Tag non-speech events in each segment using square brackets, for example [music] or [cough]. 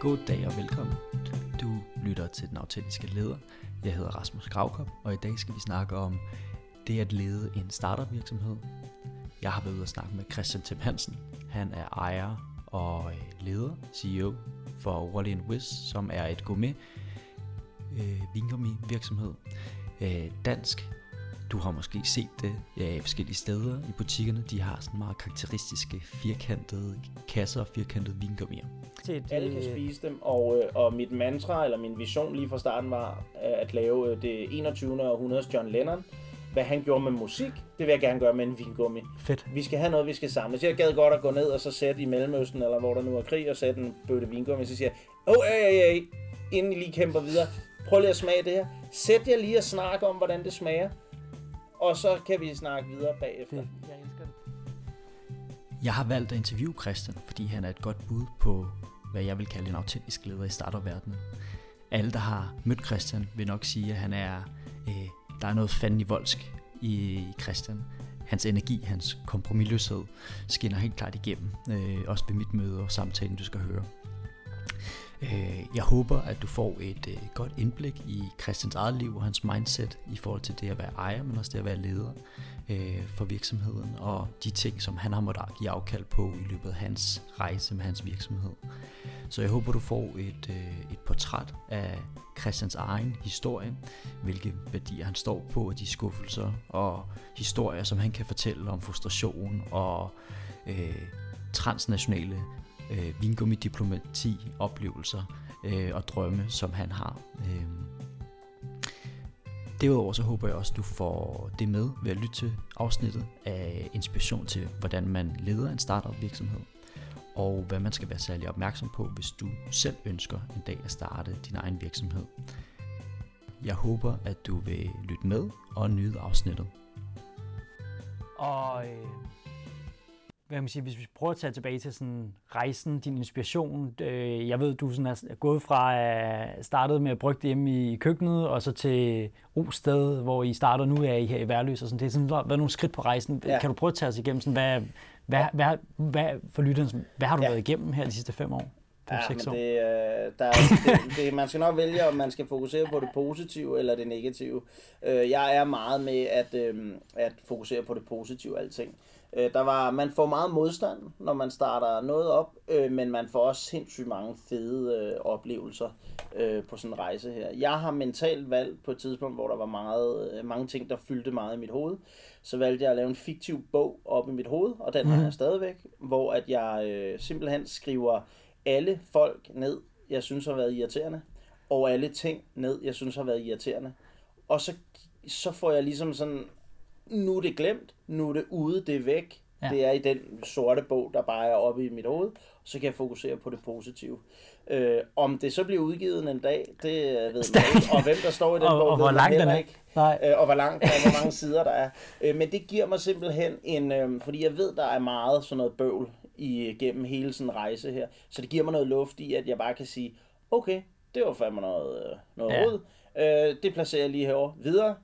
God dag og velkommen. Du lytter til Den Autentiske Leder. Jeg hedder Rasmus Gravkop, og i dag skal vi snakke om det at lede en startup virksomhed. Jeg har været ude og snakke med Christian Tim Hansen. Han er ejer og øh, leder, CEO for Wally Wiz, som er et gourmet øh, vingummi virksomhed. Øh, dansk. Du har måske set det ja, forskellige steder i butikkerne. De har sådan meget karakteristiske firkantede kasser og firkantede vingummier. Alle kan spise dem, og, øh, og mit mantra, eller min vision lige fra starten var at lave øh, det 21. århundredes John Lennon. Hvad han gjorde med musik, det vil jeg gerne gøre med en vingummi. Fedt. Vi skal have noget, vi skal samle. Så jeg gad godt at gå ned og så sætte i Mellemøsten, eller hvor der nu er krig, og sætte en bøtte vingummi. Så siger jeg, åh, oh, hey, hey, hey, inden I lige kæmper videre, prøv lige at smage det her. Sæt jer lige og snakke om, hvordan det smager. Og så kan vi snakke videre bagefter. Det, jeg elsker det. Jeg har valgt at interviewe Christian, fordi han er et godt bud på, hvad jeg vil kalde en autentisk leder i startupverdenen. Alle, der har mødt Christian, vil nok sige, at han er, øh, der er noget fandelig voldsk i Christian. Hans energi, hans kompromilløshed skinner helt klart igennem, øh, også ved mit møde og samtalen, du skal høre. Øh, jeg håber, at du får et øh, godt indblik i Christians eget liv og hans mindset i forhold til det at være ejer, men også det at være leder øh, for virksomheden og de ting, som han har måttet give afkald på i løbet af hans rejse med hans virksomhed. Så jeg håber, du får et, øh, et portræt af Christians egen historie, hvilke værdier han står på, og de skuffelser og historier, som han kan fortælle om frustration og øh, transnationale øh, vingummi-diplomati, oplevelser øh, og drømme, som han har. Øh. Derudover så håber jeg også, at du får det med ved at lytte til afsnittet af inspiration til, hvordan man leder en startup virksomhed, og hvad man skal være særlig opmærksom på, hvis du selv ønsker en dag at starte din egen virksomhed. Jeg håber, at du vil lytte med og nyde afsnittet. Og øh, hvad man sige, hvis vi prøver at tage tilbage til sådan rejsen, din inspiration. Øh, jeg ved, du sådan er gået fra at startet med at brygge det hjemme i køkkenet, og så til Osted, hvor I starter nu er I her i Værløs. Og sådan. Det er sådan, været nogle skridt på rejsen. Ja. Kan du prøve at tage os igennem, sådan, hvad, hvad, hvad, hvad, for lytteren, hvad har du ja. været igennem her de sidste fem år? Ja, men det, øh, der er, det, det, man skal nok vælge, om man skal fokusere på det positive eller det negative. Øh, jeg er meget med at, øh, at fokusere på det positive alting. Øh, der var, man får meget modstand, når man starter noget op, øh, men man får også sindssygt mange fede øh, oplevelser øh, på sådan en rejse her. Jeg har mentalt valgt på et tidspunkt, hvor der var meget, øh, mange ting, der fyldte meget i mit hoved, så valgte jeg at lave en fiktiv bog op i mit hoved, og den mm. har mhm. jeg stadigvæk, hvor at jeg øh, simpelthen skriver alle folk ned, jeg synes har været irriterende, og alle ting ned, jeg synes har været irriterende. Og så, så får jeg ligesom sådan nu er det glemt, nu er det ude, det er væk. Ja. Det er i den sorte bog, der bare er oppe i mit hoved, så kan jeg fokusere på det positive. Øh, om det så bliver udgivet en dag, det ved man [laughs] ikke. Og hvem der står i den og, bog, og hvor lang den er. ikke. Nej. Øh, og hvor langt og hvor mange sider der er. Øh, men det giver mig simpelthen en, øh, fordi jeg ved, der er meget sådan noget bøvl igennem hele sådan en rejse her. Så det giver mig noget luft i, at jeg bare kan sige, okay, det var fandme noget, øh, noget ja. råd. Øh, det placerer jeg lige herovre. Videre,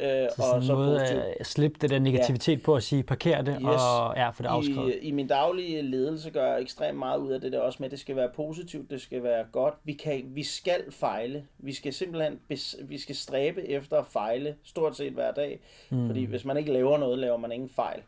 Øh, så og så måde at slippe det der negativitet ja. på at sige, parker det, yes. og ja, for det afskrevet. I, I min daglige ledelse gør jeg ekstremt meget ud af det der også med, at det skal være positivt, det skal være godt. Vi, kan, vi skal fejle. Vi skal simpelthen vi skal stræbe efter at fejle stort set hver dag. Mm. Fordi hvis man ikke laver noget, laver man ingen fejl.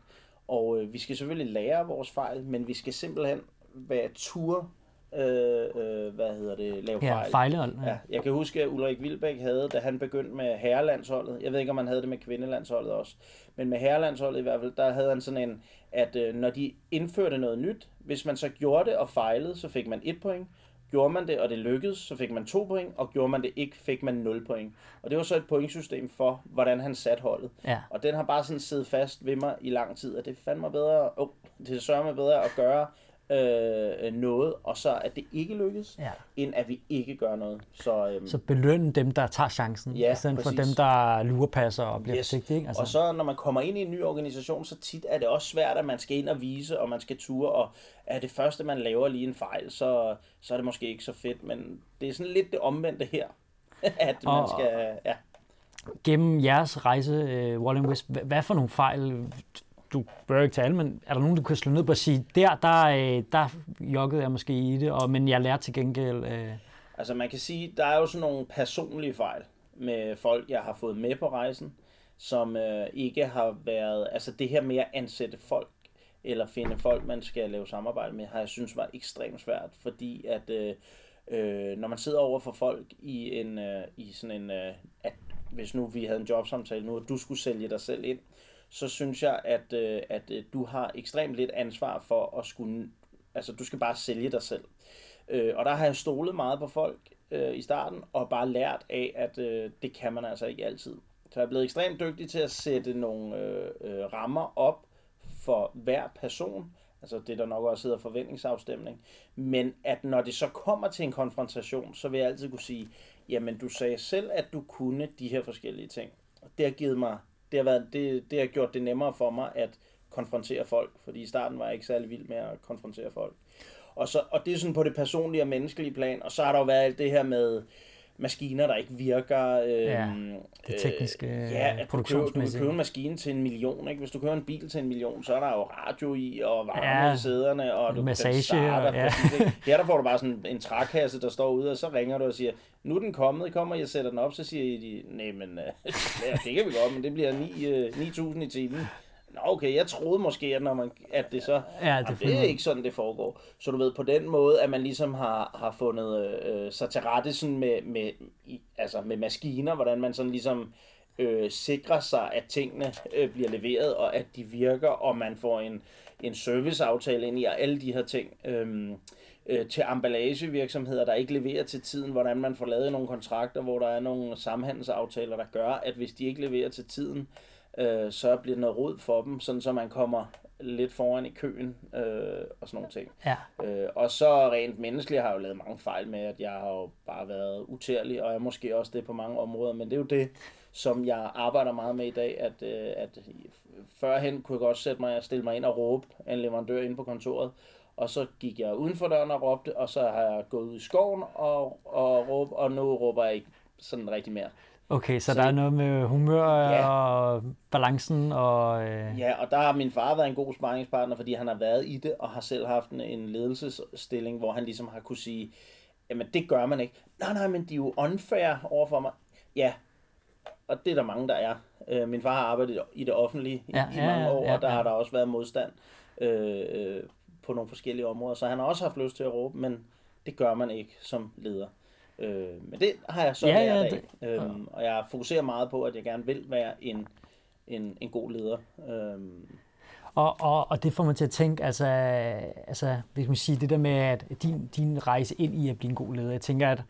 Og øh, vi skal selvfølgelig lære vores fejl, men vi skal simpelthen være tur øh, øh, hvad hedder det, lave ja, fejl. Ja. ja. Jeg kan huske, at Ulrik Vilbæk havde, da han begyndte med herrelandsholdet, jeg ved ikke, om han havde det med kvindelandsholdet også, men med herrelandsholdet i hvert fald, der havde han sådan en, at øh, når de indførte noget nyt, hvis man så gjorde det og fejlede, så fik man et point, Gjorde man det, og det lykkedes, så fik man to point, og gjorde man det ikke, fik man 0 point. Og det var så et pointsystem for, hvordan han satte holdet. Ja. Og den har bare sådan siddet fast ved mig i lang tid, at det fandt mig bedre, oh, det sørger mig bedre at gøre øh, noget, og så at det ikke lykkes, ja. end at vi ikke gør noget. Så, øhm, så beløn dem, der tager chancen, ja, i stedet præcis. for dem, der lurepasser og bliver yes. forsigtige. Ikke? Altså. Og så når man kommer ind i en ny organisation, så tit er det også svært, at man skal ind og vise, og man skal ture, og er det første, man laver lige en fejl, så, så er det måske ikke så fedt, men det er sådan lidt det omvendte her, [laughs] at og, man skal... Ja. Gennem jeres rejse, uh, Wall West, hvad for nogle fejl du bør ikke tale, men er der nogen, du kan slå ned på at sige, der, der, øh, der joggede jeg måske i det, og, men jeg lærte til gengæld... Øh... Altså man kan sige, der er jo sådan nogle personlige fejl med folk, jeg har fået med på rejsen, som øh, ikke har været... Altså det her med at ansætte folk, eller finde folk, man skal lave samarbejde med, har jeg synes var ekstremt svært, fordi at øh, øh, når man sidder over for folk i en øh, i sådan en øh, at hvis nu vi havde en jobsamtale nu, og du skulle sælge dig selv ind, så synes jeg, at, øh, at øh, du har ekstremt lidt ansvar for at skulle, altså du skal bare sælge dig selv. Øh, og der har jeg stolet meget på folk øh, i starten, og bare lært af, at øh, det kan man altså ikke altid. Så jeg er blevet ekstremt dygtig til at sætte nogle øh, øh, rammer op for hver person, altså det der nok også hedder forventningsafstemning, men at når det så kommer til en konfrontation, så vil jeg altid kunne sige, jamen du sagde selv, at du kunne de her forskellige ting. Og det har givet mig, det har, været, det, det har gjort det nemmere for mig at konfrontere folk, fordi i starten var jeg ikke særlig vild med at konfrontere folk. Og, så, og det er sådan på det personlige og menneskelige plan, og så har der jo været alt det her med, maskiner, der ikke virker. Øh, ja, det tekniske øh, ja, at du køber, du kan købe en maskine til en million. Ikke? Hvis du køber en bil til en million, så er der jo radio i, og varme ja, i sæderne, og du massage, kan starte. Ja. Præcis? Her der får du bare sådan en trækasse, der står ude, og så ringer du og siger, nu er den kommet, kommer jeg sætter den op, så siger de, nej, men øh, [laughs] det kan vi godt, men det bliver 9.000 øh, i timen. Nå, okay, jeg troede måske, at, når man, at det så... Ja, det, det er ikke sådan, det foregår. Så du ved, på den måde, at man ligesom har, har fundet øh, sig til rette sådan med, med, i, altså med maskiner, hvordan man sådan ligesom øh, sikrer sig, at tingene øh, bliver leveret, og at de virker, og man får en, en serviceaftale ind i, og alle de her ting. Øh, øh, til emballagevirksomheder, der ikke leverer til tiden, hvordan man får lavet nogle kontrakter, hvor der er nogle samhandelsaftaler, der gør, at hvis de ikke leverer til tiden, øh, så bliver det noget rod for dem, sådan så man kommer lidt foran i køen øh, og sådan nogle ting. Ja. Øh, og så rent menneskeligt har jeg jo lavet mange fejl med, at jeg har jo bare været utærlig, og jeg måske også det på mange områder, men det er jo det, som jeg arbejder meget med i dag, at, øh, at førhen kunne jeg godt sætte mig og stille mig ind og råbe en leverandør ind på kontoret, og så gik jeg uden for døren og råbte, og så har jeg gået ud i skoven og, og råbt, og nu råber jeg ikke sådan rigtig mere. Okay, så, så der er noget med humør ja. og balancen og... Øh... Ja, og der har min far været en god sparringspartner, fordi han har været i det og har selv haft en, en ledelsesstilling, hvor han ligesom har kunne sige, jamen det gør man ikke. Nej, nej, men de er jo unfair overfor mig. Ja, og det er der mange, der er. Øh, min far har arbejdet i det offentlige ja, i, i mange år, ja, og der ja. har der også været modstand øh, øh, på nogle forskellige områder, så han har også haft lyst til at råbe, men det gør man ikke som leder. Øh, men det har jeg så ja, lært ja. Det, øhm, og jeg fokuserer meget på, at jeg gerne vil være en, en, en god leder. Øhm, og, og, og det får man til at tænke, altså, altså hvis man sige, det der med, at din, din rejse ind i at blive en god leder, jeg tænker, at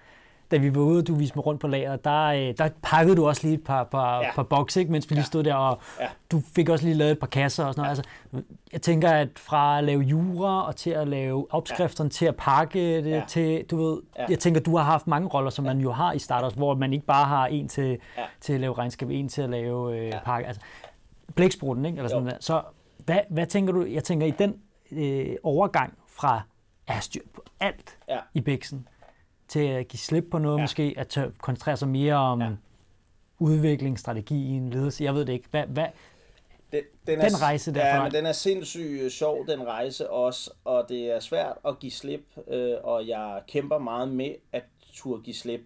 da vi var ude, og du viste mig rundt på lageret, der, øh, der pakkede du også lige et par, par, ja. par bokse, ikke, mens vi lige stod der, og ja. du fik også lige lavet et par kasser og sådan noget. Ja. Altså, jeg tænker, at fra at lave jura og til at lave opskrifterne, ja. til at pakke det, ja. til, du ved, ja. jeg tænker, du har haft mange roller, som man jo har i startups, hvor man ikke bare har en til, ja. til at lave regnskab, en til at lave øh, ja. pakke. Altså, blæksprutten, ikke? Eller sådan der. Så hvad, hvad tænker du? Jeg tænker, i den øh, overgang fra at have styr på alt ja. i bæksen, til at give slip på noget, ja. måske at koncentrere sig mere om ja. udvikling, strategien, ledelse, jeg ved det ikke. Hvad, hvad, den, den, er, den rejse derfra. Ja, men den er sindssygt øh, sjov, den rejse også, og det er svært at give slip, øh, og jeg kæmper meget med at turde give slip.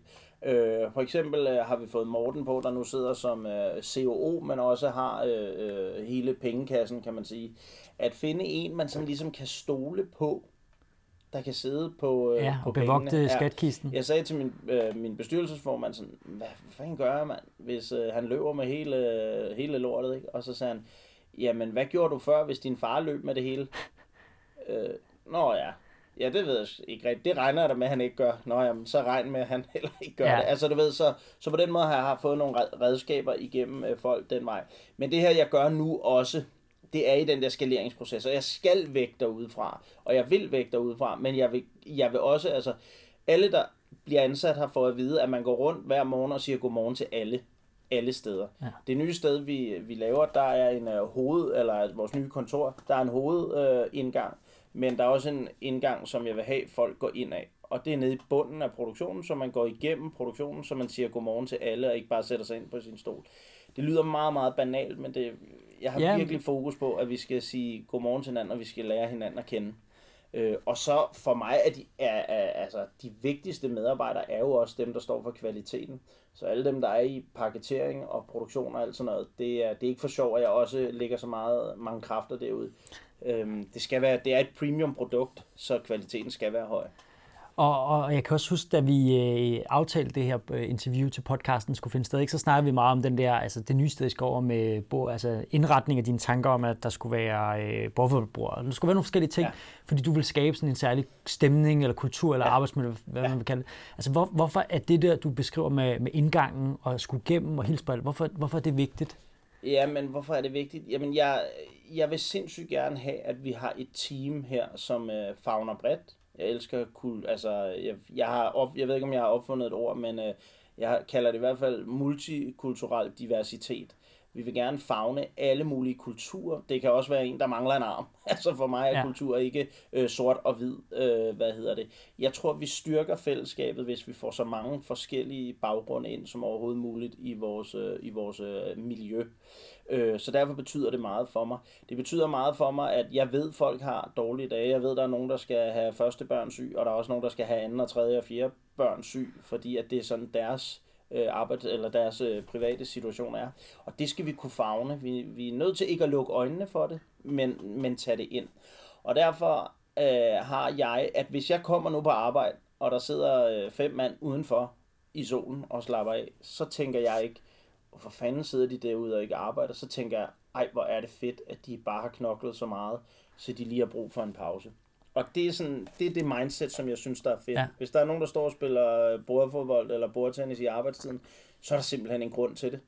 Øh, for eksempel øh, har vi fået Morten på, der nu sidder som øh, COO, men også har øh, øh, hele pengekassen, kan man sige. At finde en, man sådan ligesom kan stole på, der kan sidde på, øh, ja, på og bevogte pengene. skatkisten. Jeg sagde til min, øh, min bestyrelsesformand sådan, hvad fanden gør mand, hvis øh, han løber med hele, hele lortet, ikke? Og så sagde han, jamen, hvad gjorde du før, hvis din far løb med det hele? [laughs] øh, nå ja, ja, det ved jeg ikke rigtigt. Det regner jeg da med, at han ikke gør. Nå jamen, så regn med, at han [laughs] heller ikke gør ja. det. Altså, du ved, så, så på den måde har jeg fået nogle redskaber igennem øh, folk den vej. Men det her, jeg gør nu også, det er i den der skaleringsproces, og jeg skal væk derudefra, og jeg vil væk derudefra, men jeg vil, jeg vil også, altså, alle der bliver ansat har fået at vide, at man går rundt hver morgen og siger godmorgen til alle, alle steder. Ja. Det nye sted, vi, vi laver, der er en uh, hoved, eller vores nye kontor, der er en hovedindgang, uh, men der er også en indgang, som jeg vil have, folk går ind af. Og det er nede i bunden af produktionen, så man går igennem produktionen, så man siger godmorgen til alle, og ikke bare sætter sig ind på sin stol. Det lyder meget, meget banalt, men det, jeg har ja. virkelig fokus på, at vi skal sige godmorgen til hinanden, og vi skal lære hinanden at kende. Øh, og så for mig er de, er, er, altså, de vigtigste medarbejdere er jo også dem, der står for kvaliteten. Så alle dem, der er i paketering og produktion og alt sådan noget, det er, det er ikke for sjov, at jeg også lægger så meget, mange kræfter derude. Øhm, det, skal være, det er et premium produkt, så kvaliteten skal være høj. Og, og jeg kan også huske, da vi øh, aftalte det her øh, interview til podcasten skulle finde sted, ikke, så snakkede vi meget om den der, altså det nye sted i skoven med bo, altså indretning af dine tanker om, at der skulle være øh, bordfodboldbord. Der skulle være nogle forskellige ting, ja. fordi du vil skabe sådan en særlig stemning eller kultur eller ja. arbejdsmiljø, hvad ja. man vil kalde det. Altså hvor, hvorfor er det der, du beskriver med, med indgangen og skulle gennem og hilse på alt, hvorfor, hvorfor er det vigtigt? Ja, men hvorfor er det vigtigt? Jamen, jeg, jeg vil sindssygt gerne have, at vi har et team her, som øh, fagner bredt. Jeg elsker kul, altså, jeg, jeg, har op, jeg ved ikke, om jeg har opfundet et ord, men øh, jeg kalder det i hvert fald multikulturel diversitet. Vi vil gerne fagne alle mulige kulturer. Det kan også være en, der mangler en arm. [laughs] Altså for mig er ja. kultur ikke øh, sort og hvid. Øh, hvad hedder det? Jeg tror, vi styrker fællesskabet, hvis vi får så mange forskellige baggrunde ind som overhovedet muligt i vores, øh, i vores øh, miljø. Øh, så derfor betyder det meget for mig. Det betyder meget for mig, at jeg ved, at folk har dårlige dage. Jeg ved, der er nogen, der skal have første børn syg, og der er også nogen, der skal have anden og tredje og fjerde børn syg, fordi at det er sådan deres øh, arbejde eller deres øh, private situation er. Og det skal vi kunne fagne. Vi, vi er nødt til ikke at lukke øjnene for det, men, men tage det ind. Og derfor øh, har jeg, at hvis jeg kommer nu på arbejde, og der sidder øh, fem mand udenfor i solen og slapper af, så tænker jeg ikke, hvorfor fanden sidder de derude og ikke arbejder? Så tænker jeg, ej, hvor er det fedt, at de bare har knoklet så meget, så de lige har brug for en pause. Og det er, sådan, det er det mindset, som jeg synes, der er fedt. Ja. Hvis der er nogen, der står og spiller bordfodbold eller bordtennis i arbejdstiden, så er der simpelthen en grund til det.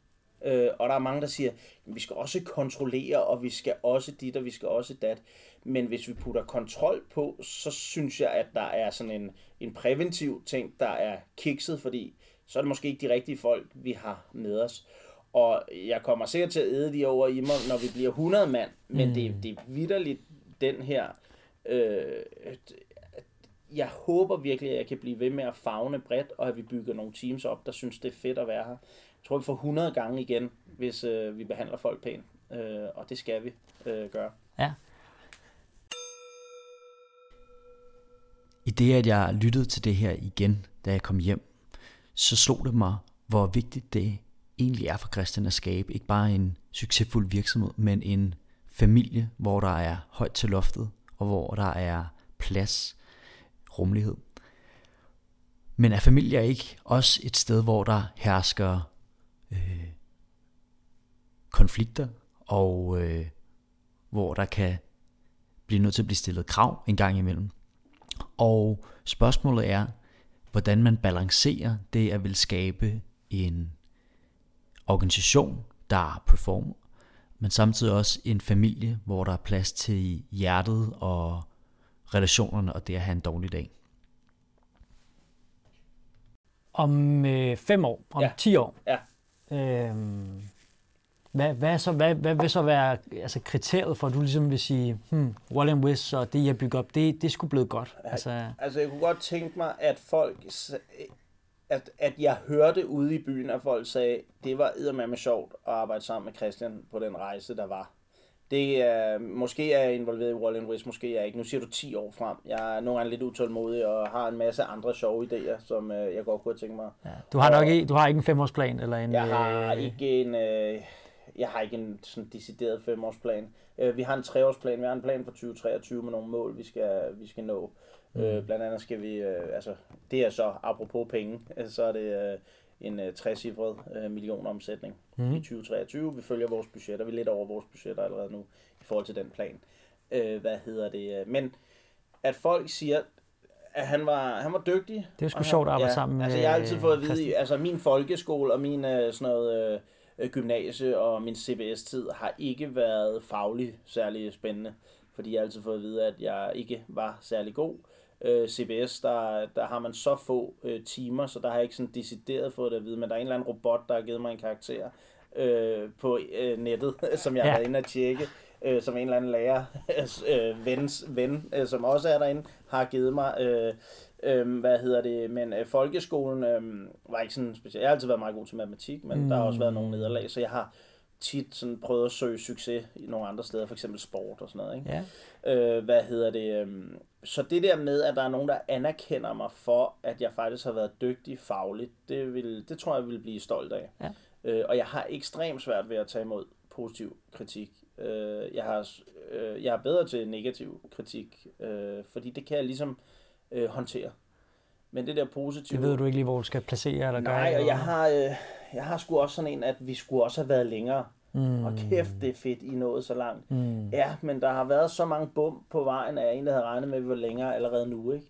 Øh, og der er mange, der siger, at vi skal også kontrollere, og vi skal også dit, og vi skal også dat. Men hvis vi putter kontrol på, så synes jeg, at der er sådan en, en præventiv ting, der er kikset, fordi så er det måske ikke de rigtige folk, vi har med os. Og jeg kommer sikkert til at æde de over i mig, når vi bliver 100 mand, men mm. det, det er vidderligt den her Øh, jeg håber virkelig, at jeg kan blive ved med at fagne bredt, og at vi bygger nogle teams op, der synes, det er fedt at være her. Jeg tror, vi får 100 gange igen, hvis øh, vi behandler folk pænt. Øh, og det skal vi øh, gøre. Ja. I det, at jeg lyttede til det her igen, da jeg kom hjem, så slog det mig, hvor vigtigt det egentlig er for Christian at skabe ikke bare en succesfuld virksomhed, men en familie, hvor der er højt til loftet, og hvor der er plads, rummelighed. Men er familier ikke også et sted, hvor der hersker øh, konflikter, og øh, hvor der kan blive nødt til at blive stillet krav en gang imellem? Og spørgsmålet er, hvordan man balancerer det at vil skabe en organisation, der performer, men samtidig også en familie, hvor der er plads til hjertet og relationerne og det at have en dårlig dag. Om øh, fem år, om ja. ti år, ja. øhm, hvad, hvad, så, hvad, hvad vil så være altså, kriteriet for, at du ligesom vil sige, hmm, Wall and Wiz og det, jeg bygger op, det, det skulle blive godt? Altså, altså, jeg kunne godt tænke mig, at folk at, at jeg hørte ude i byen, at folk sagde, det var med sjovt at arbejde sammen med Christian på den rejse, der var. Det er, måske er jeg involveret i Wall West, måske er jeg ikke. Nu siger du 10 år frem. Jeg er nogle gange lidt utålmodig og har en masse andre sjove idéer, som øh, jeg godt kunne tænke mig. Ja, du har nok ikke, du har ikke en femårsplan eller en... Jeg har øh... ikke en, øh, jeg har ikke en sådan decideret femårsplan. Øh, vi har en treårsplan. Vi har en plan for 2023 med nogle mål, vi skal, vi skal nå. Øh, blandt andet skal vi, øh, altså det er så apropos penge, altså, så er det øh, en øh, 60-cifret øh, millionomsætning mm. i 2023. Vi følger vores budgetter, vi er lidt over vores budgetter allerede nu i forhold til den plan. Øh, hvad hedder det? Men at folk siger, at han var, han var dygtig. Det er sgu sjovt at arbejde ja, sammen med Altså jeg har altid fået at vide, altså min folkeskole og min øh, sådan noget øh, gymnasie og min CBS-tid har ikke været fagligt særlig spændende, fordi jeg har altid fået at vide, at jeg ikke var særlig god øh, CBS, der, der har man så få øh, timer, så der har jeg ikke sådan decideret fået det at vide, men der er en eller anden robot, der har givet mig en karakter øh, på øh, nettet, [laughs] som jeg ja. har været inde og tjekke, øh, som en eller anden lærer, [laughs] øh, vens ven, øh, som også er derinde, har givet mig. Øh, øh, hvad hedder det, men øh, folkeskolen øh, var ikke sådan specielt. Jeg har altid været meget god til matematik, men mm. der har også været nogle nederlag, så jeg har tit sådan prøvet at søge succes i nogle andre steder, for eksempel sport og sådan noget. Ikke? Ja. Øh, hvad hedder det? øhm, Så det der med, at der er nogen, der anerkender mig for, at jeg faktisk har været dygtig fagligt, det, vil, det tror jeg, jeg vil blive stolt af. Ja. Øh, og jeg har ekstremt svært ved at tage imod positiv kritik. Øh, jeg, har, øh, jeg er bedre til negativ kritik, øh, fordi det kan jeg ligesom øh, håndtere. Men det der positive... Det ved du ikke lige, hvor du skal placere eller gøre. Nej, og jeg har, øh, jeg har sgu også sådan en, at vi skulle også have været længere. Mm. Og kæft, det er fedt, I nåede så langt. Mm. Ja, men der har været så mange bum på vejen, at jeg egentlig havde regnet med, at vi var længere allerede nu, ikke?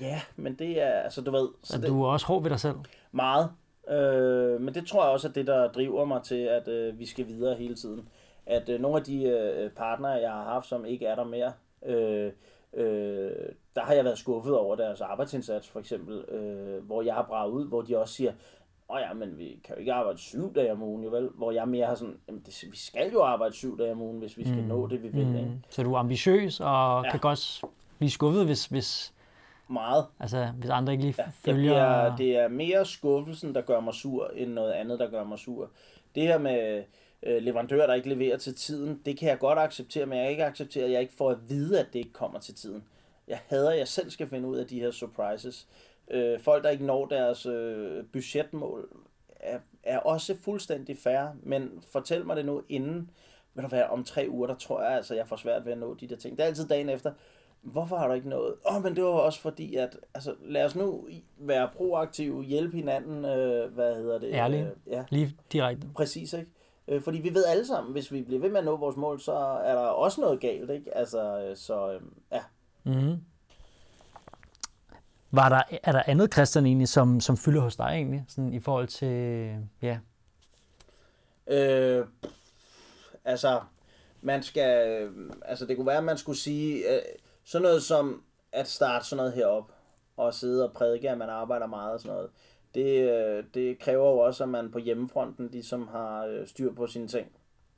Ja, men det er, altså du ved... Så Så det, du er også hård ved dig selv. Meget. Øh, men det tror jeg også er det, der driver mig til, at øh, vi skal videre hele tiden. At øh, nogle af de øh, partnere, jeg har haft, som ikke er der mere, øh, øh, der har jeg været skuffet over deres arbejdsindsats, for eksempel, øh, hvor jeg har braget ud, hvor de også siger, åh ja, men vi kan jo ikke arbejde syv dage om ugen, jo vel? Hvor jeg mere har sådan, jamen det, vi skal jo arbejde syv dage om ugen, hvis vi skal mm. nå det, vi vil, ikke? Mm. Så du er ambitiøs og Ja. kan godt blive skuffet, hvis, hvis, Meget. altså, hvis andre ikke lige Ja, følger... bliver, det er mere skuffelsen, der gør mig sur, end noget andet, der gør mig sur. Det her med øh, leverandører, der ikke leverer til tiden, det kan jeg godt acceptere, men jeg kan ikke acceptere, at jeg ikke får at vide, at det ikke kommer til tiden. Jeg hader, at jeg selv skal finde ud af de her surprises. Øh, folk, der ikke når deres øh, budgetmål, er, er også fuldstændig fair, men fortæl mig det nu inden, vil der være om tre uger, der tror jeg altså, jeg får svært ved at nå de der ting. Det er altid dagen efter, hvorfor har du ikke nået? Åh, oh, men det var også fordi, at altså, lad os nu være proaktive, hjælpe hinanden, øh, hvad hedder det? Ærlige. Øh, ja, Lige direkte. præcis, ikke? Øh, fordi vi ved alle sammen, hvis vi bliver ved med at nå vores mål, så er der også noget galt, ikke? Altså, øh, så øh, ja. Mm-hmm. Var der, er der andet, Christian, egentlig, som, som fylder hos dig egentlig, sådan i forhold til, ja, Øh, altså, man skal, altså det kunne være, at man skulle sige, øh, sådan noget som at starte sådan noget herop, og sidde og prædike, at man arbejder meget og sådan noget, det, øh, det kræver jo også, at man på hjemmefronten ligesom har øh, styr på sine ting.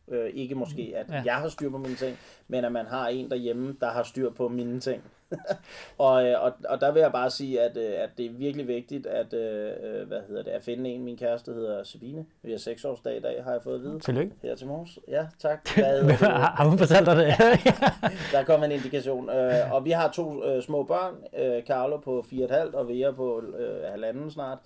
Øh, ikke måske, at ja. jeg har styr på mine ting, men at man har en derhjemme, der har styr på mine ting. [laughs] og, øh, og, og der vil jeg bare sige, at, øh, at det er virkelig vigtigt, at, øh, øh, hvad hedder det, at finde en. Min kæreste hedder Sabine. Vi har seksårsdag i dag, har jeg fået at vide. tillykke. Her til morges. Ja, tak. [laughs] Hvad har, hun fortalt dig det? [laughs] Der kom en indikation. Øh, og vi har to øh, små børn. Øh, Carlo på 4,5 og Vera på øh, halvanden snart.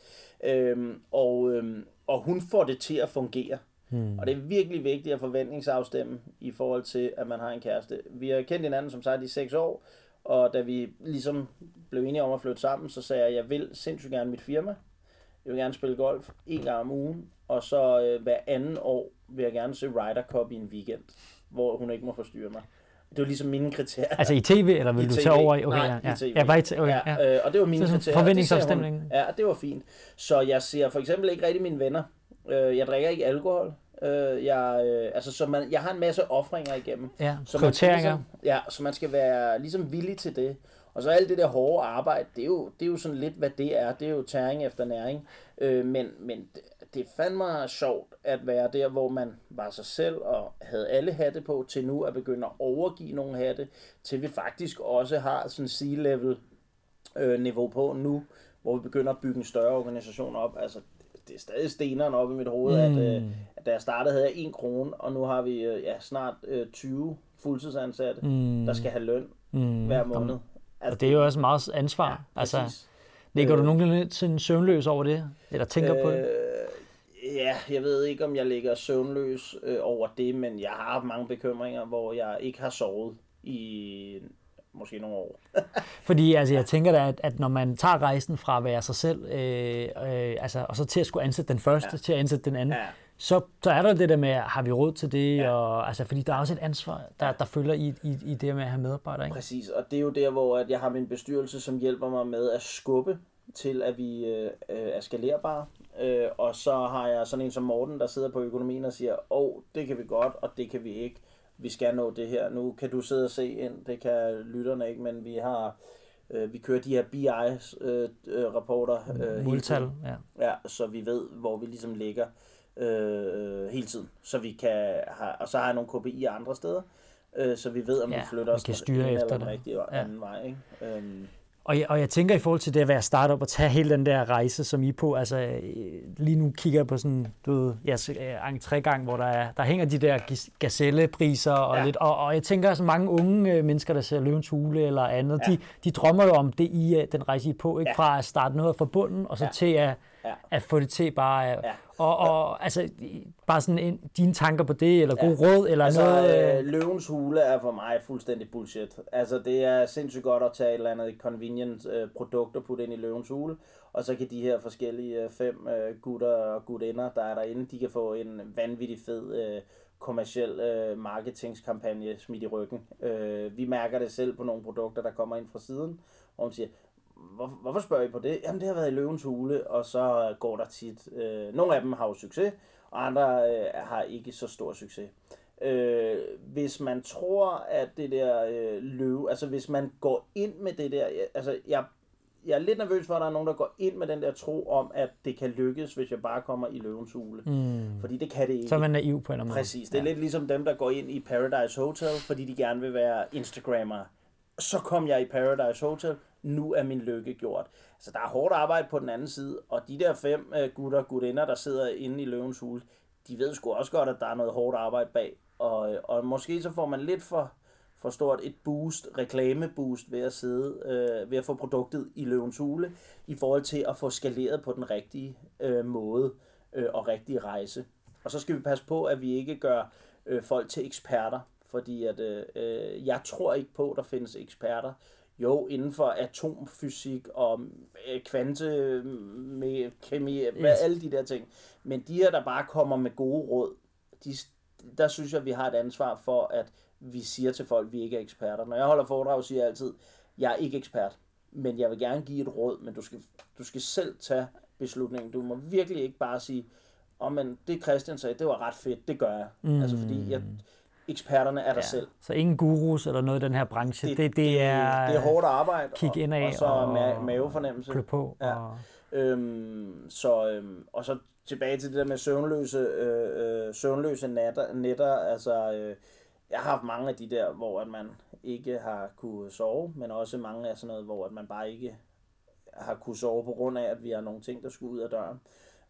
Øh, og, øh, og hun får det til at fungere. Hmm. Og det er virkelig vigtigt at forventningsafstemme i forhold til, at man har en kæreste. Vi har kendt hinanden som sagt i 6 år, og da vi ligesom blev enige om at flytte sammen, så sagde jeg, at jeg vil sindssygt gerne mit firma. Jeg vil gerne spille golf en gang om ugen, og så øh, hver anden år vil jeg gerne se Ryder Cup i en weekend, hvor hun ikke må forstyrre mig. Det var ligesom mine kriterier. altså i tv, eller vil I du TV. tage over i? Okay, Nej, ja, i TV. Ja, bare i. Okay, ja. Ja, øh, og det var mine Så kriterier. forventningsafstemning. Ja, det var fint. Så jeg ser for eksempel ikke rigtig mine venner. Øh, jeg drikker ikke alkohol. Øh, jeg, øh, altså, så man, jeg har en masse offringer igennem. ja. Så man skal. Ligesom, ja, så man skal være ligesom villig til det. Og så alt det der hårde arbejde, det er jo, det er jo sådan lidt, hvad det er. Det er jo tæring efter næring. Øh, men, men det, det er fandme sjovt at være der, hvor man var sig selv og havde alle hatte på, til nu at begynde at overgive nogle hatte, til vi faktisk også har sådan C-level øh, niveau på nu, hvor vi begynder at bygge en større organisation op. Altså, det er stadig steneren op i mit hoved, mm. at, øh, at da jeg startede havde jeg 1 krone, og nu har vi øh, ja, snart øh, 20 fuldtidsansatte, mm. der skal have løn mm. hver måned. Altså, Og det er jo også meget ansvar. Ja, altså, præcis. ligger du nogensinde lidt sådan søvnløs over det? Eller tænker på det? Øh, ja, jeg ved ikke, om jeg ligger søvnløs øh, over det, men jeg har haft mange bekymringer, hvor jeg ikke har sovet i måske nogle år. [laughs] Fordi altså, jeg tænker da, at, at når man tager rejsen fra at være sig selv, øh, øh, altså, og så til at skulle ansætte den første, ja. til at ansætte den anden, Ja. så, så er der det der med, har vi råd til det? Ja. Og, altså, fordi der er også et ansvar, der, der følger i, i, i det med at have medarbejdere. Ikke? Præcis, og det er jo der, hvor at jeg har min bestyrelse, som hjælper mig med at skubbe til, at vi øh, er skalerbare. Øh, og så har jeg sådan en som Morten, der sidder på økonomien og siger, åh, oh, det kan vi godt, og det kan vi ikke. Vi skal nå det her. Nu kan du sidde og se ind, det kan lytterne ikke, men vi har... Øh, vi kører de her BI-rapporter øh, øh, hele Måltal, ja. Ja, så vi ved, hvor vi ligesom ligger øh, hele tiden. Så vi kan have, og så har jeg nogle KPI'er andre steder, øh, så vi ved, om Ja, vi flytter os kan styre efter eller den rigtige Ja. anden vej. Ikke? Øhm, Og jeg, og jeg tænker i forhold til det at være startup og tage hele den der rejse, som I på, altså øh, lige nu kigger jeg på sådan, du ved, ja, entrégang, hvor der, er, der hænger de der gazellepriser og ja. lidt, og, og jeg tænker, at så mange unge øh, mennesker, der ser Løvens Hule eller andet, ja. de, de drømmer jo om det i den rejse, I på, ikke? Ja. fra at starte noget fra bunden, og så ja. til at, ja. at få det til bare ja. Og, og altså, bare sådan en, dine tanker på det, eller god ja. råd, eller altså, noget? Øh, løvens hule er for mig fuldstændig bullshit. Altså, det er sindssygt godt at tage et eller andet convenient øh, produkt og putte ind i løvens hule, og så kan de her forskellige øh, fem øh, gutter og gutinder, der er derinde, de kan få en vanvittig fed øh, kommersiel øh, marketingskampagne smidt i ryggen. Øh, vi mærker det selv på nogle produkter, der kommer ind fra siden, hvor man siger, hvor, hvorfor spørger I på det? Jamen, det har været i løvens hule, og så går der tit... Øh, nogle af dem har jo succes, og andre øh, har ikke så stor succes. Øh, hvis man tror, at det der øh, løve... Altså, hvis man går ind med det der... Altså, jeg, jeg er lidt nervøs for, at der er nogen, der går ind med den der tro om, at det kan lykkes, hvis jeg bare kommer i løvens hule. Mm. Fordi det kan det ikke. Så er man naiv på en eller anden måde. Præcis. Det er ja. lidt ligesom dem, der går ind i Paradise Hotel, fordi de gerne vil være Instagrammer. Så kom jeg i Paradise Hotel, nu er min lykke gjort. Så der er hårdt arbejde på den anden side, og de der fem øh, gutter og gutinder, der sidder inde i løvens hul, de ved sgu også godt, at der er noget hårdt arbejde bag. Og, øh, og måske så får man lidt for, for stort et boost, reklameboost ved at sidde, øh, ved at få produktet i løvens hule, i forhold til at få skaleret på den rigtige øh, måde øh, og rigtige rejse. Og så skal vi passe på, at vi ikke gør øh, folk til eksperter, fordi at, øh, øh jeg tror ikke på, at der findes eksperter jo, inden for atomfysik og øh, kvante med kemi, yes. alle de der ting. Men de her, der bare kommer med gode råd, de, der synes jeg, vi har et ansvar for, at vi siger til folk, at vi ikke er eksperter. Når jeg holder foredrag, siger jeg altid, jeg er ikke ekspert, men jeg vil gerne give et råd, men du skal, du skal selv tage beslutningen. Du må virkelig ikke bare sige, oh, men det Christian sagde, det var ret fedt, det gør jeg. Mm. Altså fordi jeg, eksperterne er der ja. selv. Så ingen gurus eller noget i den her branche. Det, det, det er, det er hårdt arbejde. Kig ind af og, og så og mavefornemmelse. Klø på. Ja. Og... Øhm, så, øhm, og så tilbage til det der med søvnløse, øh, øh, søvnløse natter, netter. Altså, øh, jeg har haft mange af de der, hvor at man ikke har kunne sove, men også mange af sådan noget, hvor at man bare ikke har kunne sove på grund af, at vi har nogle ting, der skulle ud af døren.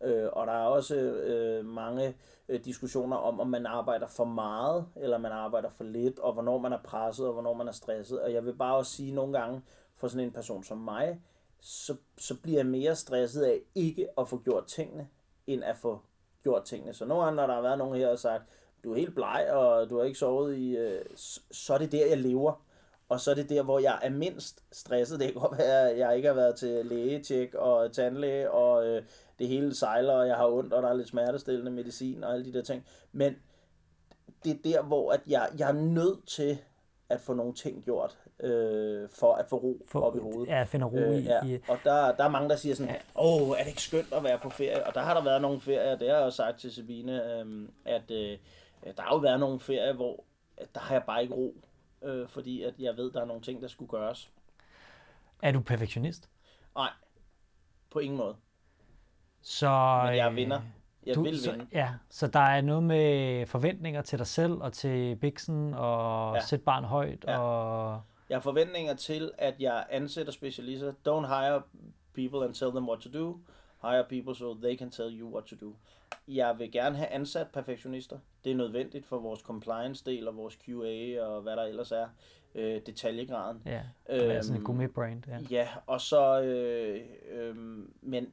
Øh, og der er også øh, mange øh, diskussioner om, om man arbejder for meget, eller man arbejder for lidt, og hvornår man er presset, og hvornår man er stresset. Og jeg vil bare også sige nogle gange, for sådan en person som mig, så, så bliver jeg mere stresset af ikke at få gjort tingene, end at få gjort tingene. Så nogle gange, når der har været nogen her og sagt, du er helt bleg, og du har ikke sovet i, øh, så er det der, jeg lever. Og så er det der, hvor jeg er mindst stresset. Det kan godt være, at jeg ikke har været til lægetjek og tandlæge, og øh, det hele sejler, og jeg har ondt, og der er lidt smertestillende medicin og alle de der ting. Men det er der, hvor at jeg, jeg er nødt til at få nogle ting gjort, øh, for at få ro for, op i hovedet. Ja, finde ro øh, i. Ja. Og der, der er mange, der siger sådan, åh, oh, er det ikke skønt at være på ferie? Og der har der været nogle ferier, det har jeg også sagt til Sabine, øh, at øh, der har jo været nogle ferier, hvor der har jeg bare ikke ro, øh, fordi at jeg ved, der er nogle ting, der skulle gøres. Er du perfektionist? Nej, på ingen måde. Så, Men jeg vinder. Jeg du, vil så, vinde. Ja, så der er noget med forventninger til dig selv og til Bixen og ja. sætte barn højt. Ja. Og... Jeg har forventninger til, at jeg ansætter specialister. Don't hire people and tell them what to do. Hire people so they can tell you what to do. Jeg vil gerne have ansat perfektionister. Det er nødvendigt for vores compliance-del og vores QA og hvad der ellers er. Øh, detaljegraden. Ja, det er sådan et øhm, brand. Ja. ja, og så... Øh, øh, men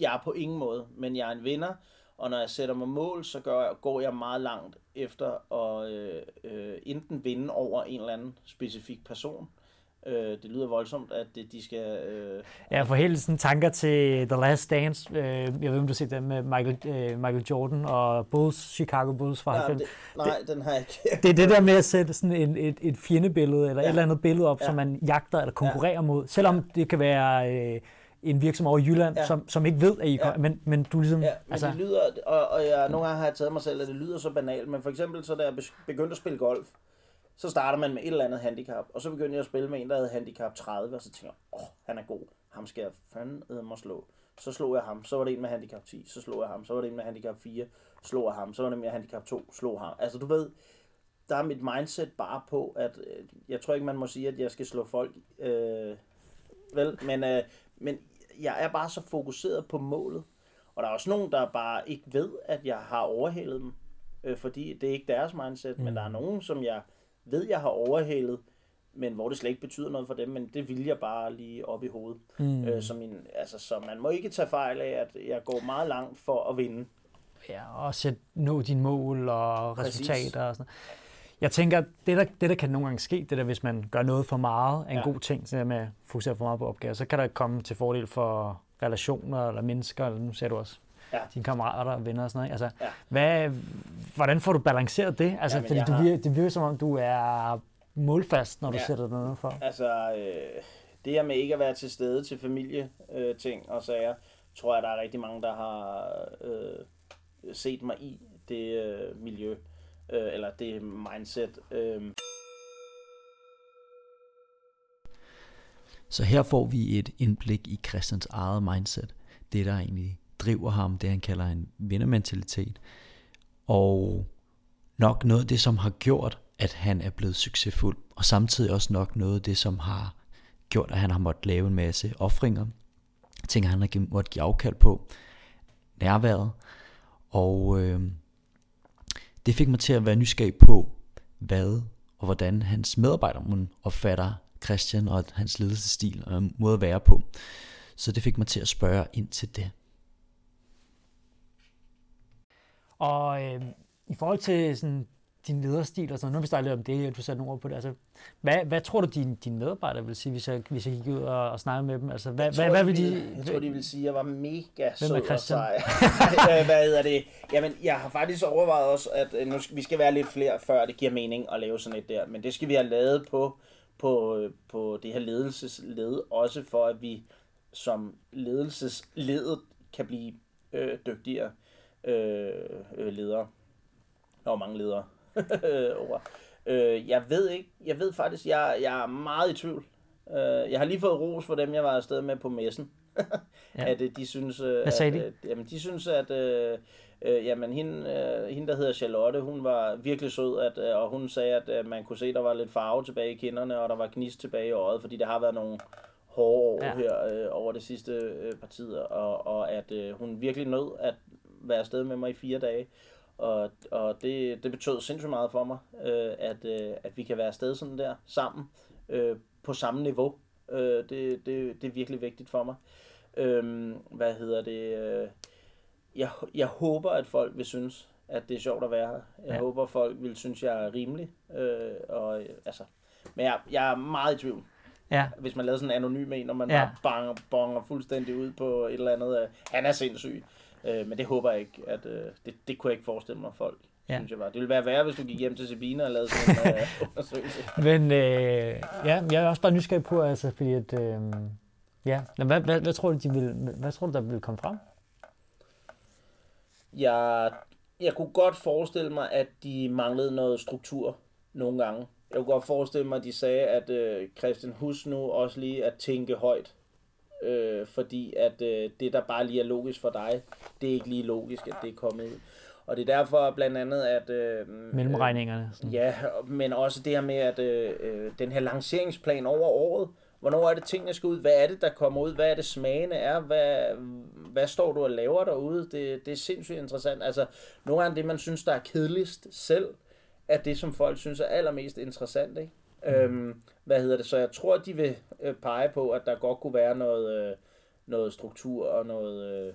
jeg er på ingen måde, men jeg er en vinder, og når jeg sætter mig mål, så gør jeg, går jeg meget langt efter at øh, øh, enten vinde over en eller anden specifik person. Øh, det lyder voldsomt, at det, de skal... Øh, ja, for hele sådan tanker til The Last Dance. Øh, jeg ved, om du har set det med Michael, øh, Michael Jordan og Bulls, Chicago Bulls fra ja, 90. Det, nej, det, den har jeg ikke. det er det der med at sætte sådan en, et, et fjendebillede, eller ja. et eller andet billede op, ja. som man jagter eller konkurrerer ja. mod. Selvom ja. det kan være... Øh, en virksomhed over i Jylland, ja. som, som ikke ved, at I ja. men, men du ligesom... Ja, men altså... det lyder, og, og jeg, nogle gange har jeg taget mig selv, at det lyder så banalt, men for eksempel så da jeg begyndte at spille golf, så starter man med et eller andet handicap, og så begyndte jeg at spille med en, der havde handicap 30, og så tænker jeg, åh, oh, han er god, ham skal jeg fandme slå. Så slog jeg ham, så var det en med handicap 10, så slog jeg ham, så var det en med handicap 4, slog jeg ham, så var det en med handicap 2, slog ham. Altså du ved, der er mit mindset bare på, at øh, jeg tror ikke, man må sige, at jeg skal slå folk øh, vel? Men, øh, men jeg er bare så fokuseret på målet. Og der er også nogen, der bare ikke ved, at jeg har overhældet dem. Øh, fordi det er ikke deres mindset, mm. men der er nogen, som jeg ved, jeg har overhældet, men hvor det slet ikke betyder noget for dem, men det vil jeg bare lige op i hovedet. Mm. Øh, så, min, altså, så man må ikke tage fejl af, at jeg går meget langt for at vinde. Ja, og sætte, nå dine mål og Præcis. resultater og sådan Jeg tænker, det der, det der kan nogle gange ske, det der, hvis man gør noget for meget af en ja. god ting, så med at fokusere for meget på opgaver, så kan der komme til fordel for relationer eller mennesker, eller nu ser du også ja. dine kammerater og venner og sådan noget. Altså, ja. hvad, hvordan får du balanceret det? Altså, Jamen, fordi du har... virker, det virker som om, du er målfast, når du ja. sætter noget for. Altså, øh, det her med ikke at være til stede til familie øh, ting og sager, tror jeg, der er rigtig mange, der har øh, set mig i det øh, miljø, øh, eller det mindset. Øh. Så her får vi et indblik i Christians eget mindset. Det, der egentlig driver ham, det han kalder en vindermentalitet. Og nok noget af det, som har gjort, at han er blevet succesfuld, og samtidig også nok noget af det, som har gjort, at han har måttet lave en masse offringer, ting han har måttet give afkald på, nærværet, og øh, det fik mig til at være nysgerrig på, hvad og hvordan hans medarbejdere opfatter Christian og hans ledelsesstil og måde at være på. Så det fik mig til at spørge ind til det. Og øh, i forhold til sådan, din lederstil og sådan nu har vi snakket om det, og du satte ord på det. Altså, hvad, hvad tror du, dine din medarbejdere vil sige, hvis jeg, hvis jeg gik ud og, og snakkede med dem? Altså, hvad, hvad, hvad vil de... Jeg tror, de vil sige, at jeg var mega sød og sej. [laughs] hvad hedder det? Jamen, jeg har faktisk overvejet også, at øh, nu skal, vi skal være lidt flere, før det giver mening at lave sådan et der. Men det skal vi have lavet på, på, på det her ledelsesled, også for at vi som ledelsesledet kan blive øh, dygtigere øh, øh, ledere. Der var mange ledere [laughs] over. Øh, jeg ved ikke, jeg ved faktisk, jeg, jeg er meget i tvivl. Øh, jeg har lige fået ros for dem, jeg var afsted med på messen. ja. [laughs] At øh, de synes, øh, Hvad sagde de? At, jamen, de synes, at øh, øh, jamen, hende, øh, hende, der hedder Charlotte, hun var virkelig sød, at, øh, og hun sagde, at øh, man kunne se, at der var lidt farve tilbage i kinderne, og der var gnist tilbage i øjet, fordi der har været nogle hårde år ja. her øh, over det sidste øh, par tider, og, og at øh, hun virkelig nød at være afsted med mig i fire dage. Og, og det, det betød sindssygt meget for mig, øh, at, øh, at vi kan være afsted sådan der sammen øh, på samme niveau. Øh, det, det, det er virkelig vigtigt for mig. Øh, hvad hedder det? Øh, jeg, jeg håber, at folk vil synes, at det er sjovt at være her. Jeg ja. håber, at folk vil synes, jeg er rimelig. Øh, og, altså, men jeg, jeg er meget i tvivl. Ja. Hvis man lavede sådan en anonym en, når man ja. bare banger, bonger fuldstændig ud på et eller andet. Øh, han er sindssyg. Øh, men det håber jeg ikke, at øh, det, det kunne jeg ikke forestille mig folk. Ja. Synes jeg bare. Det ville være værre, hvis du gik hjem til Sabine og lavede sådan en øh, [laughs] undersøgelse. Men øh, ja, jeg er også bare nysgerrig på, altså, fordi at, øh, ja, hvad, hvad, hvad, tror du, de vil, hvad tror du, der vil komme frem? Jeg, jeg kunne godt forestille mig, at de manglede noget struktur nogle gange. Jeg kunne godt forestille mig, at de sagde, at øh, Christian, husk nu også lige at tænke højt øh, fordi at øh, det, der bare lige er logisk for dig, det er ikke lige logisk, at det er kommet ud. Og det er derfor blandt andet, at... Øh, Mellemregningerne. Sådan. Ja, men også det her med, at øh, øh, den her lanceringsplan over året, hvornår er det tingene skal ud, hvad er det, der kommer ud, hvad er det smagene er, hvad, hvad står du og laver derude, det, det er sindssygt interessant. Altså, nogle af det, man synes, der er kedeligst selv, er det, som folk synes er allermest interessant, ikke? Mm. Øhm, hvad hedder det? Så jeg tror, de vil øh, pege på, at der godt kunne være noget, øh, noget struktur og noget... Øh,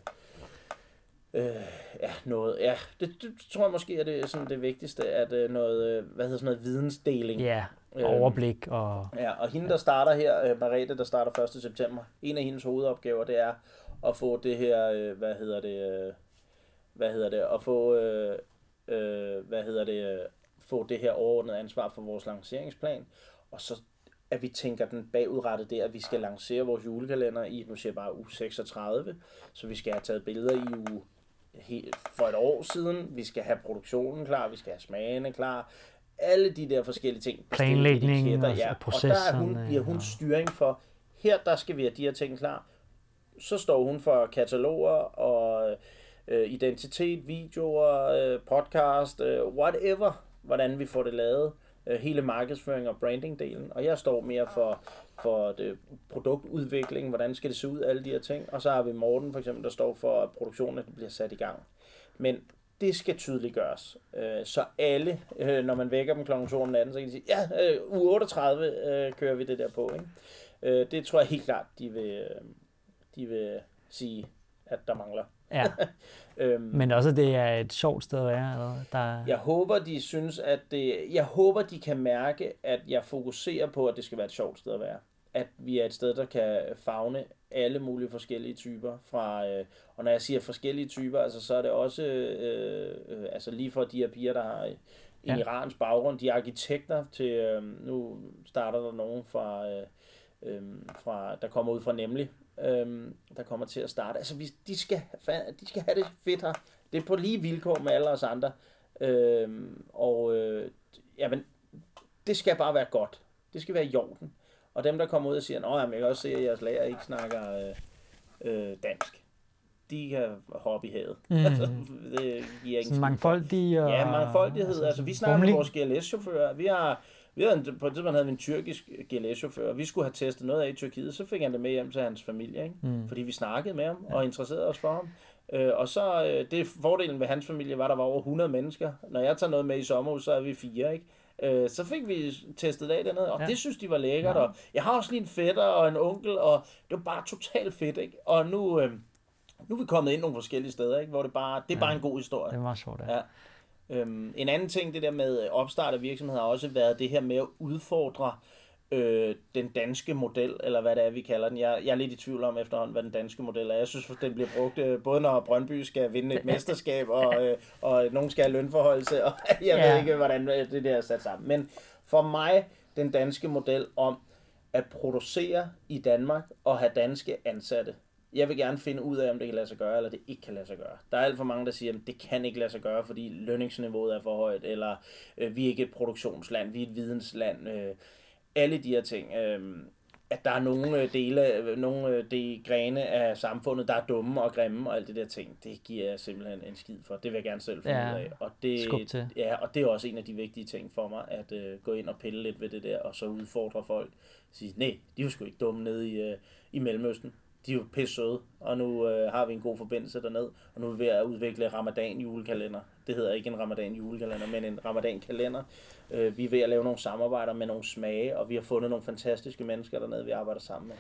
øh, ja, noget, ja, det, det tror jeg måske er det, sådan det vigtigste, at øh, noget, øh, hvad hedder sådan noget, vidensdeling. Ja, øhm, overblik og... Ja, og hende, der starter her, øh, Marete, der starter 1. september, en af hendes hovedopgaver, det er at få det her, øh, hvad hedder det, øh, hvad hedder det, at få, øh, øh, hvad hedder det, øh, få det her overordnede ansvar for vores lanceringsplan, og så at vi tænker den bagudrettet der, at vi skal lancere vores julekalender i, nu siger jeg bare uge 36, så vi skal have taget billeder i uge for et år siden, vi skal have produktionen klar, vi skal have smagene klar, alle de der forskellige ting. Planlægning og, ja. og der er hun, bliver hun styring for, her der skal vi have de her ting klar. Så står hun for kataloger og øh, identitet, videoer, øh, podcast, øh, whatever, hvordan vi får det lavet øh, hele markedsføring og branding-delen, og jeg står mere for, for det, produktudvikling, hvordan skal det se ud, alle de her ting, og så har vi Morten for eksempel, der står for, at produktionen bliver sat i gang. Men det skal tydeliggøres. Øh, så alle, øh, når man vækker dem kl. 2 om natten, så kan de sige, ja, øh, u 38 øh, kører vi det der på. Ikke? Øh, det tror jeg helt klart, de vil, øh, de vil sige, at der mangler. Ja. [laughs] øhm, Men også, at det er et sjovt sted at være? Eller? Der... Jeg håber, de synes, at det... Jeg håber, de kan mærke, at jeg fokuserer på, at det skal være et sjovt sted at være. At vi er et sted, der kan fagne alle mulige forskellige typer. Fra, øh, og når jeg siger forskellige typer, altså, så er det også øh, øh, altså lige fra de her piger, der har en ja. iransk baggrund, de er arkitekter til... Øh, nu starter der nogen fra... Øh, øh, fra, der kommer ud fra Nemlig, øhm, der kommer til at starte. Altså, vi, de, skal, de skal have det fedt her. Det er på lige vilkår med alle os andre. Øhm, og øh, jamen, det skal bare være godt. Det skal være i orden. Og dem, der kommer ud og siger, at jeg kan også se, at jeres lærer ikke snakker øh, øh, dansk. De kan hoppe i havet. Mm. [laughs] altså, det giver ingen mangfoldige og... Ja, mangfoldighed. Altså, altså vi snakker med vores GLS-chauffører. Vi har vi havde en, på et tidspunkt havde vi en tyrkisk GLS-chauffør, og vi skulle have testet noget af i Tyrkiet, så fik han det med hjem til hans familie, ikke? Mm. fordi vi snakkede med ham og interesserede os for ham. Øh, og så, øh, det fordelen ved hans familie var, at der var over 100 mennesker. Når jeg tager noget med i sommerhus, så er vi fire, ikke? Øh, så fik vi testet af dernede, og ja. det synes de var lækkert. Ja. Og jeg har også lige en fætter og en onkel, og det var bare totalt fedt, ikke? Og nu, øh, nu er vi kommet ind nogle forskellige steder, ikke? hvor det bare, det er ja. bare en god historie. Det var sjovt, ja. ja. Øhm, en anden ting, det der med opstart af virksomheder, har også været det her med at udfordre øh, den danske model, eller hvad det er, vi kalder den. Jeg, jeg er lidt i tvivl om efterhånden, hvad den danske model er. Jeg synes, den bliver brugt øh, både når Brøndby skal vinde et mesterskab, og, øh, og nogen skal have lønforholdelse, og [laughs] jeg ja. ved ikke, hvordan det der er sat sammen. Men for mig, den danske model om at producere i Danmark og have danske ansatte, jeg vil gerne finde ud af, om det kan lade sig gøre, eller det ikke kan lade sig gøre. Der er alt for mange, der siger, at det kan ikke lade sig gøre, fordi lønningsniveauet er for højt, eller øh, vi er ikke et produktionsland, vi er et vidensland. Øh, alle de her ting. Øh, at der er nogle øh, dele, øh, nogle øh, de grene af samfundet, der er dumme og grimme og alt det der ting, det giver jeg simpelthen en skid for. Det vil jeg gerne selv finde ja, ud af. Og det. Ja, og det er også en af de vigtige ting for mig, at uh, gå ind og pille lidt ved det der, og så udfordre folk. Sige, nej, de er jo sgu ikke dumme nede i, uh, i Mellemøsten de er jo pisse søde, og nu øh, har vi en god forbindelse derned, og nu er vi ved at udvikle ramadan julekalender. Det hedder ikke en ramadan julekalender, men en ramadan kalender. Øh, vi er ved at lave nogle samarbejder med nogle smage, og vi har fundet nogle fantastiske mennesker dernede, vi arbejder sammen med.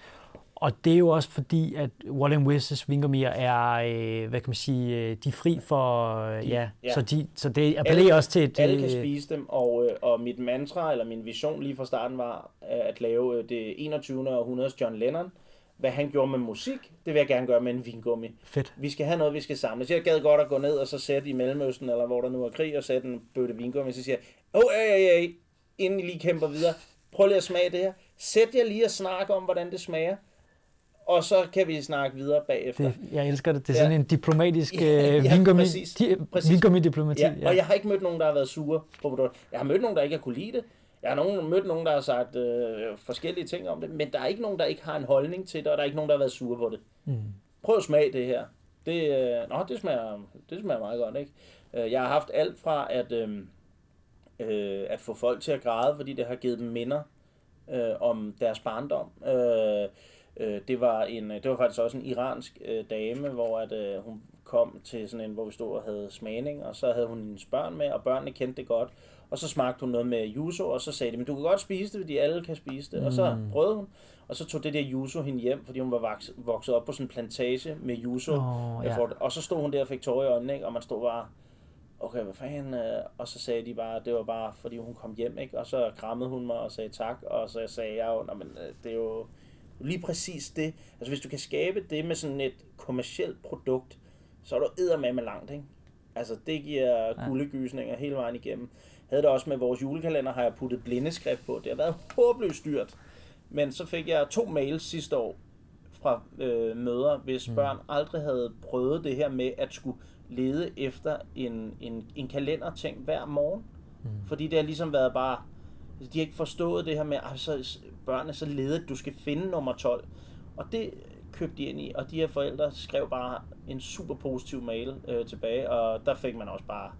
Og det er jo også fordi, at Wallen Wizards Vingermir er, øh, hvad kan man sige, øh, de er fri for, øh, ja, ja, så, de, så det appellerer alle, også til et... Alle kan spise dem, og, og mit mantra, eller min vision lige fra starten var, at lave det 21. århundredes John Lennon, hvad han gjorde med musik, det vil jeg gerne gøre med en vingummi. Fedt. Vi skal have noget, vi skal samle. Så jeg gad godt at gå ned og så sætte i Mellemøsten, eller hvor der nu er krig, og sætte en bøtte vingummi, så siger jeg, åh, oh, ja, ja, inden I lige kæmper videre, prøv lige at smage det her. Sæt jer lige og snakke om, hvordan det smager. Og så kan vi snakke videre bagefter. Det, jeg elsker det. Det er ja. sådan en diplomatisk ja, øh, ja, vingummi, di, vingummi-diplomati. Ja. ja. Og jeg har ikke mødt nogen, der har været sure på produktet. Jeg har mødt nogen, der ikke har kunne lide det. Jeg har nogen, mødt nogen, der har sagt øh, forskellige ting om det, men der er ikke nogen, der ikke har en holdning til det, og der er ikke nogen, der har været sure på det. Mm. Prøv at smage det her. Det, øh, nå, det, smager, det smager meget godt, ikke? Øh, jeg har haft alt fra at, øh, øh, at få folk til at græde, fordi det har givet dem minder øh, om deres barndom. Øh, øh, det, var en, det var faktisk også en iransk øh, dame, hvor at, øh, hun kom til sådan en, hvor vi stod og havde smagning, og så havde hun hendes børn med, og børnene kendte det godt. Og så smagte hun noget med yuzu, og så sagde de, men du kan godt spise det, fordi alle kan spise det. Mm. Og så mm. prøvede hun, og så tog det der yuzu hende hjem, fordi hun var vokset op på sådan en plantage med yuzu. Oh, ja. Og så stod hun der og fik tårer i øjnene, ikke? og man stod bare, okay, hvad fanden? Øh? Og så sagde de bare, det var bare, fordi hun kom hjem, ikke? Og så krammede hun mig og sagde tak, og så sagde jeg jo, men øh, det er jo lige præcis det. Altså hvis du kan skabe det med sådan et kommercielt produkt, så er du eddermame langt, ikke? Altså det giver guldegysninger hele vejen igennem havde det også med vores julekalender, har jeg puttet blindeskrift på. Det har været håbløst dyrt. Men så fik jeg to mails sidste år fra øh, møder, hvis mm. børn aldrig havde prøvet det her med at skulle lede efter en, en, en kalenderting hver morgen. Mm. Fordi det har ligesom været bare, de har ikke forstået det her med, at så børnene så ledet, du skal finde nummer 12. Og det købte de ind i, og de her forældre skrev bare en super positiv mail øh, tilbage, og der fik man også bare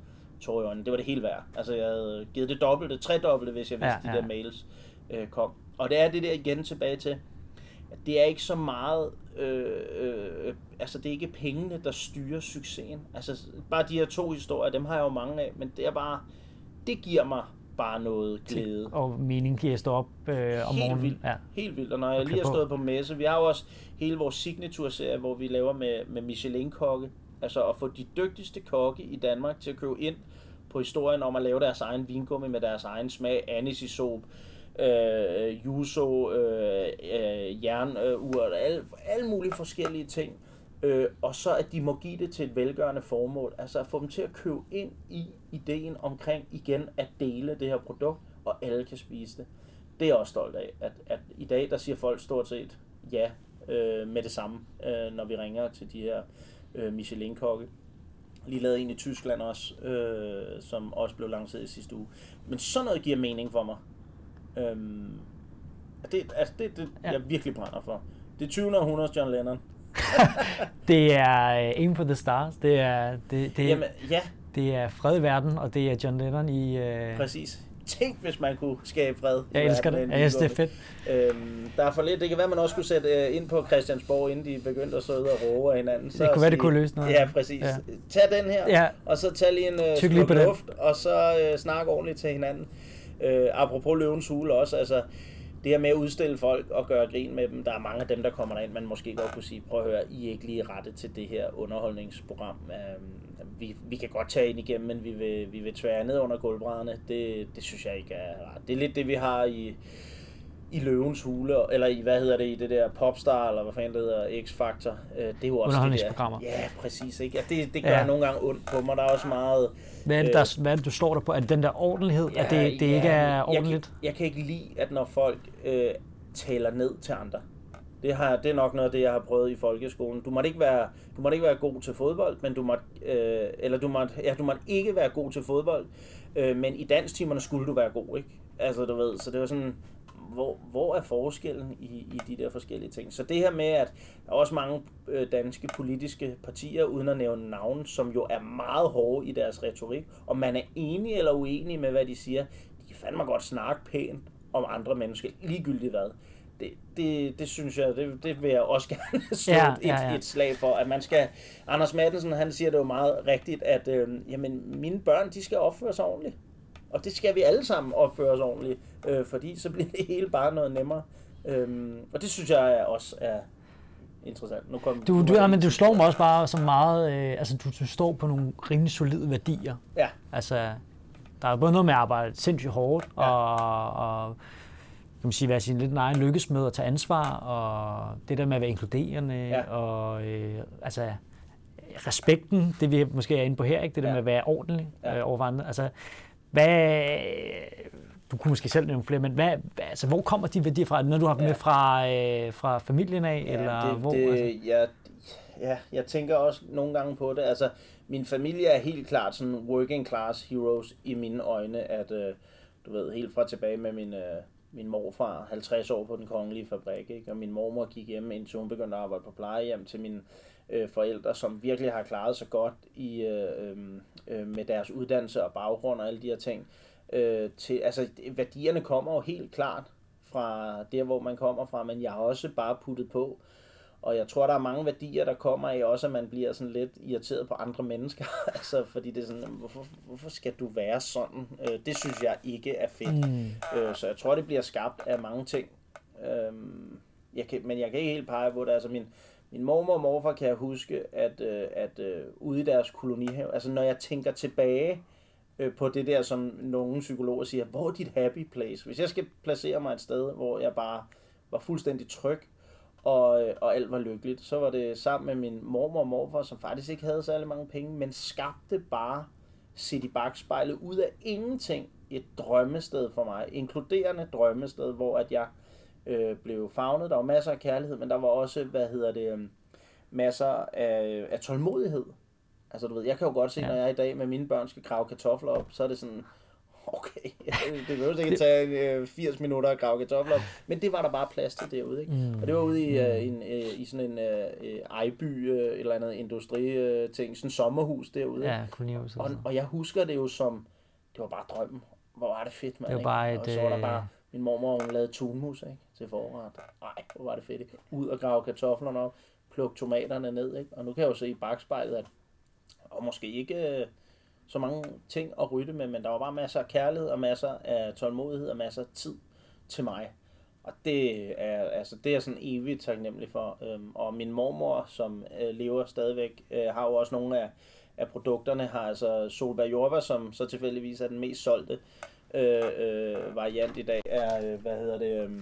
tår i øjnene. Det var det hele værd. Altså, jeg havde givet det dobbelte, tredobbelte, hvis jeg vidste, ja, ja. de der mails øh, kom. Og det er det der igen tilbage til, at det er ikke så meget, øh, øh, altså det er ikke pengene, der styrer succesen. Altså bare de her to historier, dem har jeg jo mange af, men det er bare, det giver mig bare noget glæde. Og mening stå op øh, om helt morgenen. Vildt, ja. Helt vildt. Og når jeg lige har stået på messe, vi har jo også hele vores signature-serie, hvor vi laver med, med Michelin-kokke. Altså at få de dygtigste kokke i Danmark til at købe ind på historien om at lave deres egen vingummi med deres egen smag, anisisop, øh, yuso, øh, øh, jernur, øh, alle, alle mulige forskellige ting. Øh, og så at de må give det til et velgørende formål. Altså at få dem til at købe ind i ideen omkring igen at dele det her produkt, og alle kan spise det. Det er jeg også stolt af, at, at i dag der siger folk stort set ja øh, med det samme, øh, når vi ringer til de her øh, Michelin-kokke. Lige lavet en i Tyskland også, øh, som også blev lanceret i sidste uge. Men sådan noget giver mening for mig. Øhm, det, altså det, det ja. jeg virkelig brænder for. Det er 20. århundredes John Lennon. [laughs] det er uh, Aim for the Stars. Det er, det, det, Jamen, ja. det er fred i verden, og det er John Lennon i... Uh... Præcis. Tænk, hvis man kunne skabe fred. Jeg elsker det. Jeg synes, det er fedt. Øhm, der er for lidt. Det kan være, man også skulle sætte uh, ind på Christiansborg, inden de begyndte at sidde og råbe af hinanden. Så det kunne være, det kunne løse noget. Ja, præcis. Ja. Tag den her, ja. og så tag lige en uh, sluk luft, og så uh, snak ordentligt til hinanden. Uh, apropos løvens hule også, altså det her med at udstille folk og gøre grin med dem, der er mange af dem, der kommer ind, man måske godt kunne sige, prøv at høre, I er ikke lige rette til det her underholdningsprogram. Uh, vi, vi kan godt tage ind igennem, men vi vil, vi vil tvære ned under gulvbrædderne. Det, det synes jeg ikke er ret. Det er lidt det, vi har i, i Løvens Hule, eller i, hvad hedder det, i det der Popstar, eller hvad fanden det hedder, X-Factor. Øh, det er jo også det der. Ja, præcis. Ikke? Ja, det, det gør ja. nogle gange ondt på mig. Der er også meget... Hvad er, det, der, øh, hvad er det, du slår dig på? Er det den der ordentlighed? Ja, at det, det ja, ikke er ordentligt? Jeg kan, jeg kan ikke lide, at når folk øh, taler ned til andre. Det, har, det er nok noget af det, jeg har prøvet i folkeskolen. Du måtte ikke være, du måtte ikke være god til fodbold, men du måtte, øh, eller du måtte, ja, du måtte ikke være god til fodbold, øh, men i danstimerne skulle du være god, ikke? Altså, du ved, så det var sådan, hvor, hvor er forskellen i, i de der forskellige ting? Så det her med, at der er også mange øh, danske politiske partier, uden at nævne navn, som jo er meget hårde i deres retorik, og man er enig eller uenig med, hvad de siger, de kan fandme godt snakke pænt om andre mennesker, ligegyldigt hvad. Det, det, det synes jeg, det, det vil jeg også [laughs] gerne slå ja, et, ja, ja. et slag for, at man skal, Anders Maddelsen, han siger det jo meget rigtigt, at øh, jamen, mine børn, de skal opføre sig ordentligt. Og det skal vi alle sammen opføre os ordentligt, øh, fordi så bliver det hele bare noget nemmere. Øhm, og det synes jeg også er interessant. Nu kom, du, du, ja, men du slår mig også bare så meget, øh, altså du, du står på nogle rimelig solide værdier. Ja. Altså, der er både noget med at arbejde sindssygt hårdt, ja. og, og kan man sige, være sin lidt egen lykkes med at tage ansvar, og det der med at være inkluderende, ja. og øh, altså respekten, det vi måske er inde på her, ikke? det der ja. med at være ordentlig ja. øh, over andre. Altså, hvad, du kunne måske selv nævne flere, men hvad, altså, hvor kommer de værdier fra? Når du har ja. med fra, øh, fra familien af? Ja, eller det, hvor, det, altså? ja, ja, jeg tænker også nogle gange på det. Altså, min familie er helt klart sådan working class heroes i mine øjne, at øh, du ved, helt fra tilbage med min, øh, min morfar, 50 år på den kongelige fabrik, ikke? og min mormor gik hjem, indtil hun begyndte at arbejde på plejehjem til min øh, forældre, som virkelig har klaret sig godt i, øh, øhm, øh, med deres uddannelse og baggrund og alle de her ting. Øh, til, altså, værdierne kommer jo helt klart fra der, hvor man kommer fra, men jeg har også bare puttet på. Og jeg tror, der er mange værdier, der kommer af også, at man bliver sådan lidt irriteret på andre mennesker. [laughs] altså, fordi det er sådan, hvorfor, hvorfor skal du være sådan? Øh, det synes jeg ikke er fedt. Mm. Øh, så jeg tror, det bliver skabt af mange ting. Øh, jeg kan, men jeg kan ikke helt pege på det. Altså, min, min mormor og morfar kan jeg huske, at, øh, at øh, ude i deres kolonihave, altså når jeg tænker tilbage øh, på det der, som nogle psykologer siger, hvor er dit happy place? Hvis jeg skal placere mig et sted, hvor jeg bare var fuldstændig tryg, og, øh, og alt var lykkeligt, så var det sammen med min mormor og morfar, som faktisk ikke havde særlig mange penge, men skabte bare City i bagspejlet ud af ingenting et drømmested for mig, inkluderende drømmested, hvor at jeg øh, blev fagnet. Der var masser af kærlighed, men der var også, hvad hedder det, øhm, masser af, øh, af tålmodighed. Altså du ved, jeg kan jo godt se, ja. når jeg i dag med mine børn skal grave kartofler op, så er det sådan, Okay, [laughs] det behøver ikke tage øh, 80 minutter at grave kartofler op. Men det var der bare plads til derude, ikke? Mm. Og det var ude i, øh, en, øh, i sådan en øh, øh ejby, øh, et eller andet industri øh, ting, sådan en sommerhus derude. Ja, kolonihus. Og, og jeg husker det jo som, det var bare drømmen. Hvor var det fedt, mand. Det var bare et, og så var der bare, min mormor, hun lavede tunmus, ikke? Til forret. Nej, hvor var det fedt, ikke? Ud og grave kartoflerne op, plukke tomaterne ned, ikke? Og nu kan jeg jo se i bagspejlet, at og måske ikke øh, så mange ting at rytte med, men der var bare masser af kærlighed og masser af tålmodighed og masser af tid til mig. Og det er, altså, det er sådan evigt taknemmelig for. Øhm, og min mormor, som øh, lever stadigvæk, øh, har jo også nogle af, af produkterne, har altså Solberg Jorba, som så tilfældigvis er den mest solgte øh, øh, variant i dag, er, øh, hvad hedder det, øh,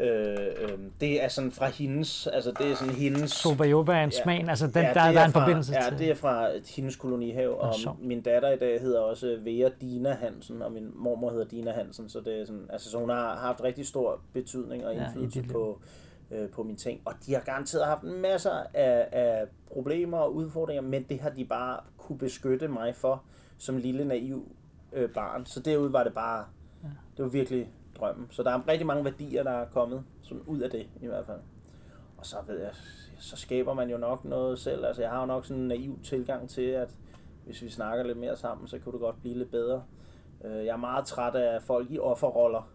Øh, øh, det er sådan fra hendes, altså det er sådan hendes... Sobayoba er en ja, altså den, ja, der, der er en fra, forbindelse ja, til. Ja, det er fra hendes kolonihave, og så. min datter i dag hedder også Vera Dina Hansen, og min mormor hedder Dina Hansen, så det er sådan, altså så hun har haft rigtig stor betydning og indflydelse ja, på, øh, på mine ting, og de har garanteret haft masser af, af problemer og udfordringer, men det har de bare kunne beskytte mig for, som lille naiv øh, barn, så derude var det bare, ja. det var virkelig drømmen. Så der er rigtig mange værdier, der er kommet sådan ud af det i hvert fald. Og så ved jeg, så skaber man jo nok noget selv. Altså jeg har jo nok sådan en naiv tilgang til, at hvis vi snakker lidt mere sammen, så kunne det godt blive lidt bedre. Øh, jeg er meget træt af folk i offerroller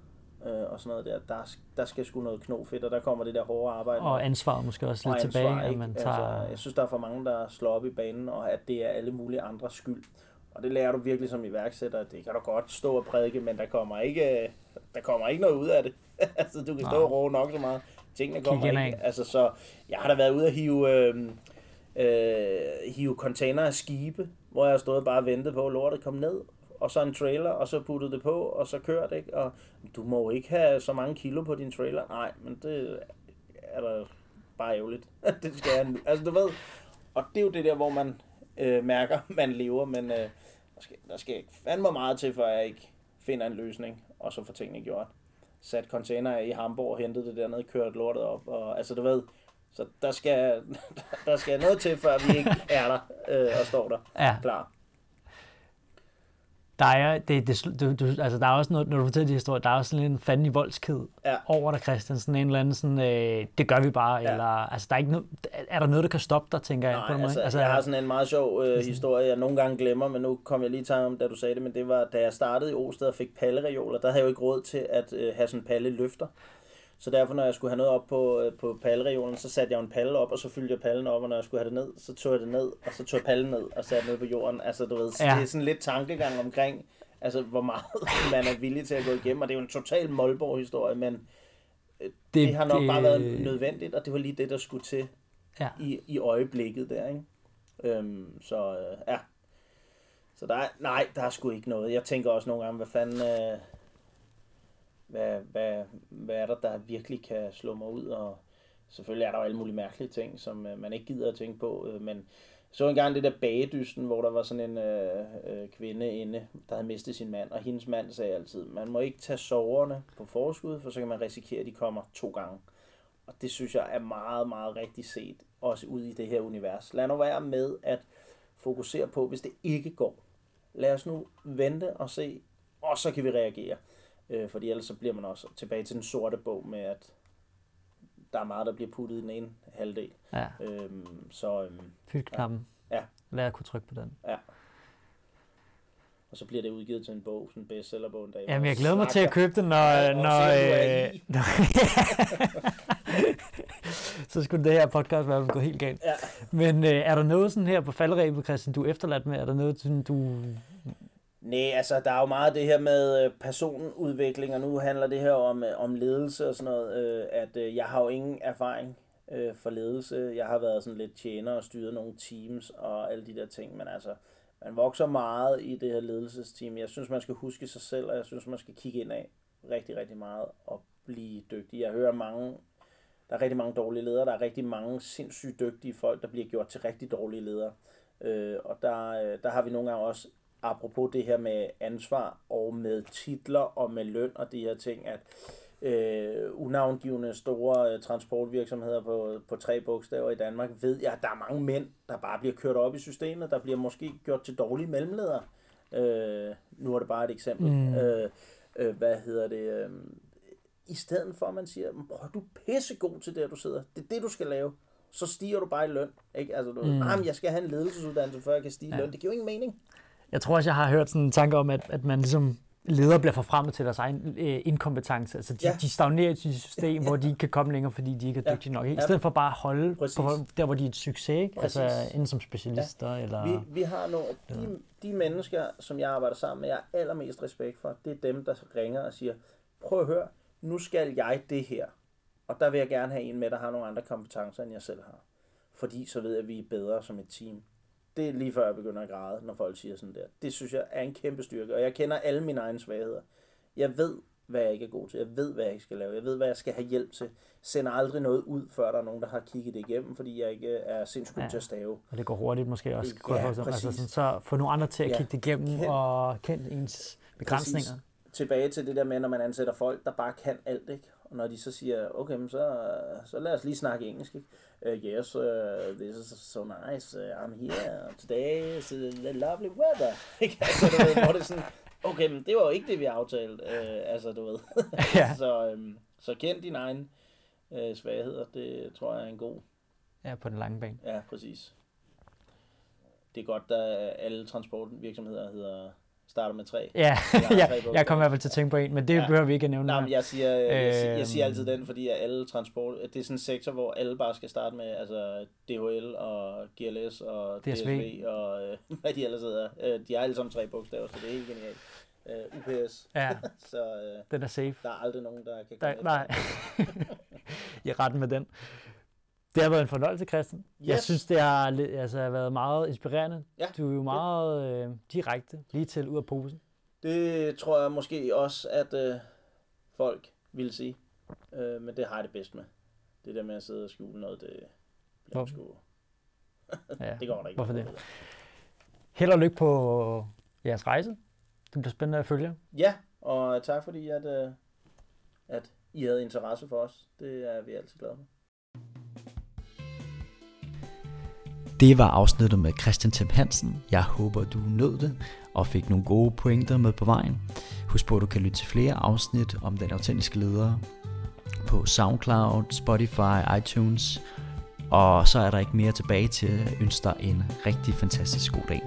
øh, og sådan noget der. Der, der skal sgu noget knofedt, og der kommer det der hårde arbejde. Og ansvar måske også lidt ansvar, tilbage, at man tager... Altså, jeg synes, der er for mange, der slår op i banen, og at det er alle mulige andres skyld. Og det lærer du virkelig som iværksætter. Det kan du godt stå og prædike, men der kommer ikke, der kommer ikke noget ud af det. [laughs] altså, du kan stå og råbe nok så meget. Tingene kommer ikke. Af. Altså, så jeg har da været ude at hive, øh, øh, hive container af skibe, hvor jeg har stået bare og ventet på, at lortet kom ned. Og så en trailer, og så puttet det på, og så kørt, ikke? Og du må jo ikke have så mange kilo på din trailer. Nej, men det er da bare ærgerligt. [laughs] det skal jeg Altså, du ved, og det er jo det der, hvor man øh, mærker, man lever, men øh, der skal, der skal fandme meget til, for jeg ikke finder en løsning, og så får tingene gjort. Sat container i Hamburg, hentet det dernede, kørt lortet op, og altså du ved, så der skal, [laughs] der skal noget til, før vi ikke er der øh, og står der ja. klar der er, det, det, du, du, altså der er også noget, når du fortæller de historier, der er også sådan en fandelig voldsked ja. over dig, Christian. Sådan en eller anden sådan, øh, det gør vi bare. Ja. Eller, altså, der er, ikke no, er der noget, der kan stoppe dig, tænker jeg? Nej, på altså, altså, jeg har sådan en meget sjov øh, historie, jeg nogle gange glemmer, men nu kom jeg lige til om, da du sagde det, men det var, da jeg startede i Osted og fik pallereoler, der havde jeg jo ikke råd til at øh, have sådan en palle løfter. Så derfor, når jeg skulle have noget op på, øh, på palleregionen, så satte jeg en palle op, og så fyldte jeg pallen op, og når jeg skulle have det ned, så tog jeg det ned, og så tog jeg pallen ned og satte ned på jorden. Altså, du ved, ja. det er sådan lidt tankegang omkring, Altså, hvor meget [laughs] man er villig til at gå igennem. Og det er jo en total Målborg-historie, men øh, det, det har nok det... bare været nødvendigt, og det var lige det, der skulle til ja. i, i øjeblikket der, ikke? Øhm, så øh, ja. Så der er, nej, der er sgu ikke noget. Jeg tænker også nogle gange, hvad fanden... Øh, hvad, hvad, hvad er der, der virkelig kan slå mig ud? Og selvfølgelig er der jo alle mulige mærkelige ting, som øh, man ikke gider at tænke på, øh, men så engang det der bagedysten, hvor der var sådan en øh, øh, kvinde inde, der havde mistet sin mand, og hendes mand sagde altid, man må ikke tage soverne på forskud, for så kan man risikere, at de kommer to gange. Og det synes jeg er meget, meget rigtigt set, også ud i det her univers. Lad nu være med at fokusere på, hvis det ikke går. Lad os nu vente og se, og så kan vi reagere. Øh, fordi ellers så bliver man også tilbage til den sorte bog med, at der er meget, der bliver puttet i den ene halvdel. Ja. Øhm, så, øhm, Fyld knappen. Ja. Lad at kunne trykke på den. Ja. Og så bliver det udgivet til en bog, sådan en bestsellerbog en dag. Jamen, jeg glæder mig til at købe den, når... Ja, når, øh, [laughs] når [laughs] så skulle det her podcast være gå helt galt. Ja. Men øh, er der noget sådan her på faldrebet, Christian, du er efterladt med? Er der noget, sådan, du Nej, altså der er jo meget det her med øh, personudvikling, og nu handler det her om, øh, om ledelse og sådan noget, øh, at jeg har jo ingen erfaring for ledelse. Jeg har været sådan lidt tjener og styret nogle teams og alle de der ting, men altså, man vokser meget i det her ledelsesteam. Jeg synes, man skal huske sig selv, og jeg synes, man skal kigge ind af rigtig, rigtig meget og blive dygtig. Jeg hører mange, der er rigtig mange dårlige ledere, der er rigtig mange sindssygt dygtige folk, der bliver gjort til rigtig dårlige ledere. og der, der har vi nogle gange også apropos det her med ansvar og med titler og med løn og de her ting, at øh, unavngivende store øh, transportvirksomheder på, på tre bogstaver i Danmark, ved jeg, at der er mange mænd, der bare bliver kørt op i systemet, der bliver måske gjort til dårlige mellemledere. Øh, nu er det bare et eksempel. Mm. Øh, øh, hvad hedder det? Øh, I stedet for, at man siger, prøv, du er pissegod til det, du sidder. Det er det, du skal lave. Så stiger du bare i løn. Ikke? Altså, du, mm. jeg skal have en ledelsesuddannelse, før jeg kan stige i ja. løn. Det giver jo ingen mening. Jeg tror også, jeg har hørt sådan en tanke om, at, at man ligesom ledere bliver forfremmet til deres egen øh, inkompetence. Altså de, ja. de stagnerer i et system, ja. hvor de ikke kan komme længere, fordi de ikke er dygtige ja. nok. Ikke? I stedet for bare at holde på, der, hvor de er et succes, ikke? altså enten som specialister. Ja. Eller... Vi, vi har nogle, de, de mennesker, som jeg arbejder sammen med, jeg har allermest respekt for, det er dem, der ringer og siger, prøv at høre, nu skal jeg det her. Og der vil jeg gerne have en med, der har nogle andre kompetencer, end jeg selv har. Fordi så ved jeg, at vi er bedre som et team det er lige før jeg begynder at græde, når folk siger sådan der. Det synes jeg er en kæmpe styrke, og jeg kender alle mine egne svagheder. Jeg ved, hvad jeg ikke er god til. Jeg ved, hvad jeg ikke skal lave. Jeg ved, hvad jeg skal have hjælp til. Sender aldrig noget ud, før der er nogen, der har kigget det igennem, fordi jeg ikke er sindssygt ja. til at stave. Og det går hurtigt måske også. Ja, altså sådan, så få nogle andre til at ja. kigge det igennem Kend, og kende ens begrænsninger. Præcis. Tilbage til det der med, når man ansætter folk, der bare kan alt, ikke? Og når de så siger, okay, så, så lad os lige snakke engelsk, ikke? Uh, yes, uh, this is so nice. Uh, I'm here today. It's a lovely weather. [laughs] altså, du ved, hvor det sådan, okay, men det var jo ikke det, vi aftalte. Uh, altså, du ved. ja. [laughs] så, um, så kend din egen uh, svagheder. Det tror jeg er en god. Ja, på den lange bane. Ja, præcis. Det er godt, at alle transportvirksomheder hedder starter med tre. Ja, jeg, [laughs] jeg kommer i hvert fald til at tænke på en, men det ja. behøver vi ikke at nævne. Nej, men jeg siger, jeg, siger, jeg siger altid den, fordi at alle transport, det er sådan en sektor, hvor alle bare skal starte med, altså DHL og GLS og DSV, DSV og øh, [laughs] hvad de ellers hedder. Øh, de har alle sammen tre bogstaver, så det er helt genialt. Øh, UPS. Ja, [laughs] så, uh, den er safe. Der er aldrig nogen, der kan komme der, Nej, I er retten med den. Det har været en fornøjelse, Christian. Yes. Jeg synes, det har altså, været meget inspirerende. Ja. Du er jo meget øh, direkte, lige til ud af posen. Det tror jeg måske også, at øh, folk vil sige. Øh, men det har jeg det bedst med. Det der med at sidde og skjule noget, det bliver sgu... [laughs] ja. det går da ikke. Hvorfor det? Held og lykke på jeres rejse. Det bliver spændende at følge. Ja, og tak fordi, at, øh, at I havde interesse for os. Det er vi altid glade for. Det var afsnittet med Christian Tim Hansen. Jeg håber, du nød det og fik nogle gode pointer med på vejen. Husk på, at du kan lytte til flere afsnit om den autentiske leder på SoundCloud, Spotify, iTunes. Og så er der ikke mere tilbage til at ønske dig en rigtig fantastisk god dag.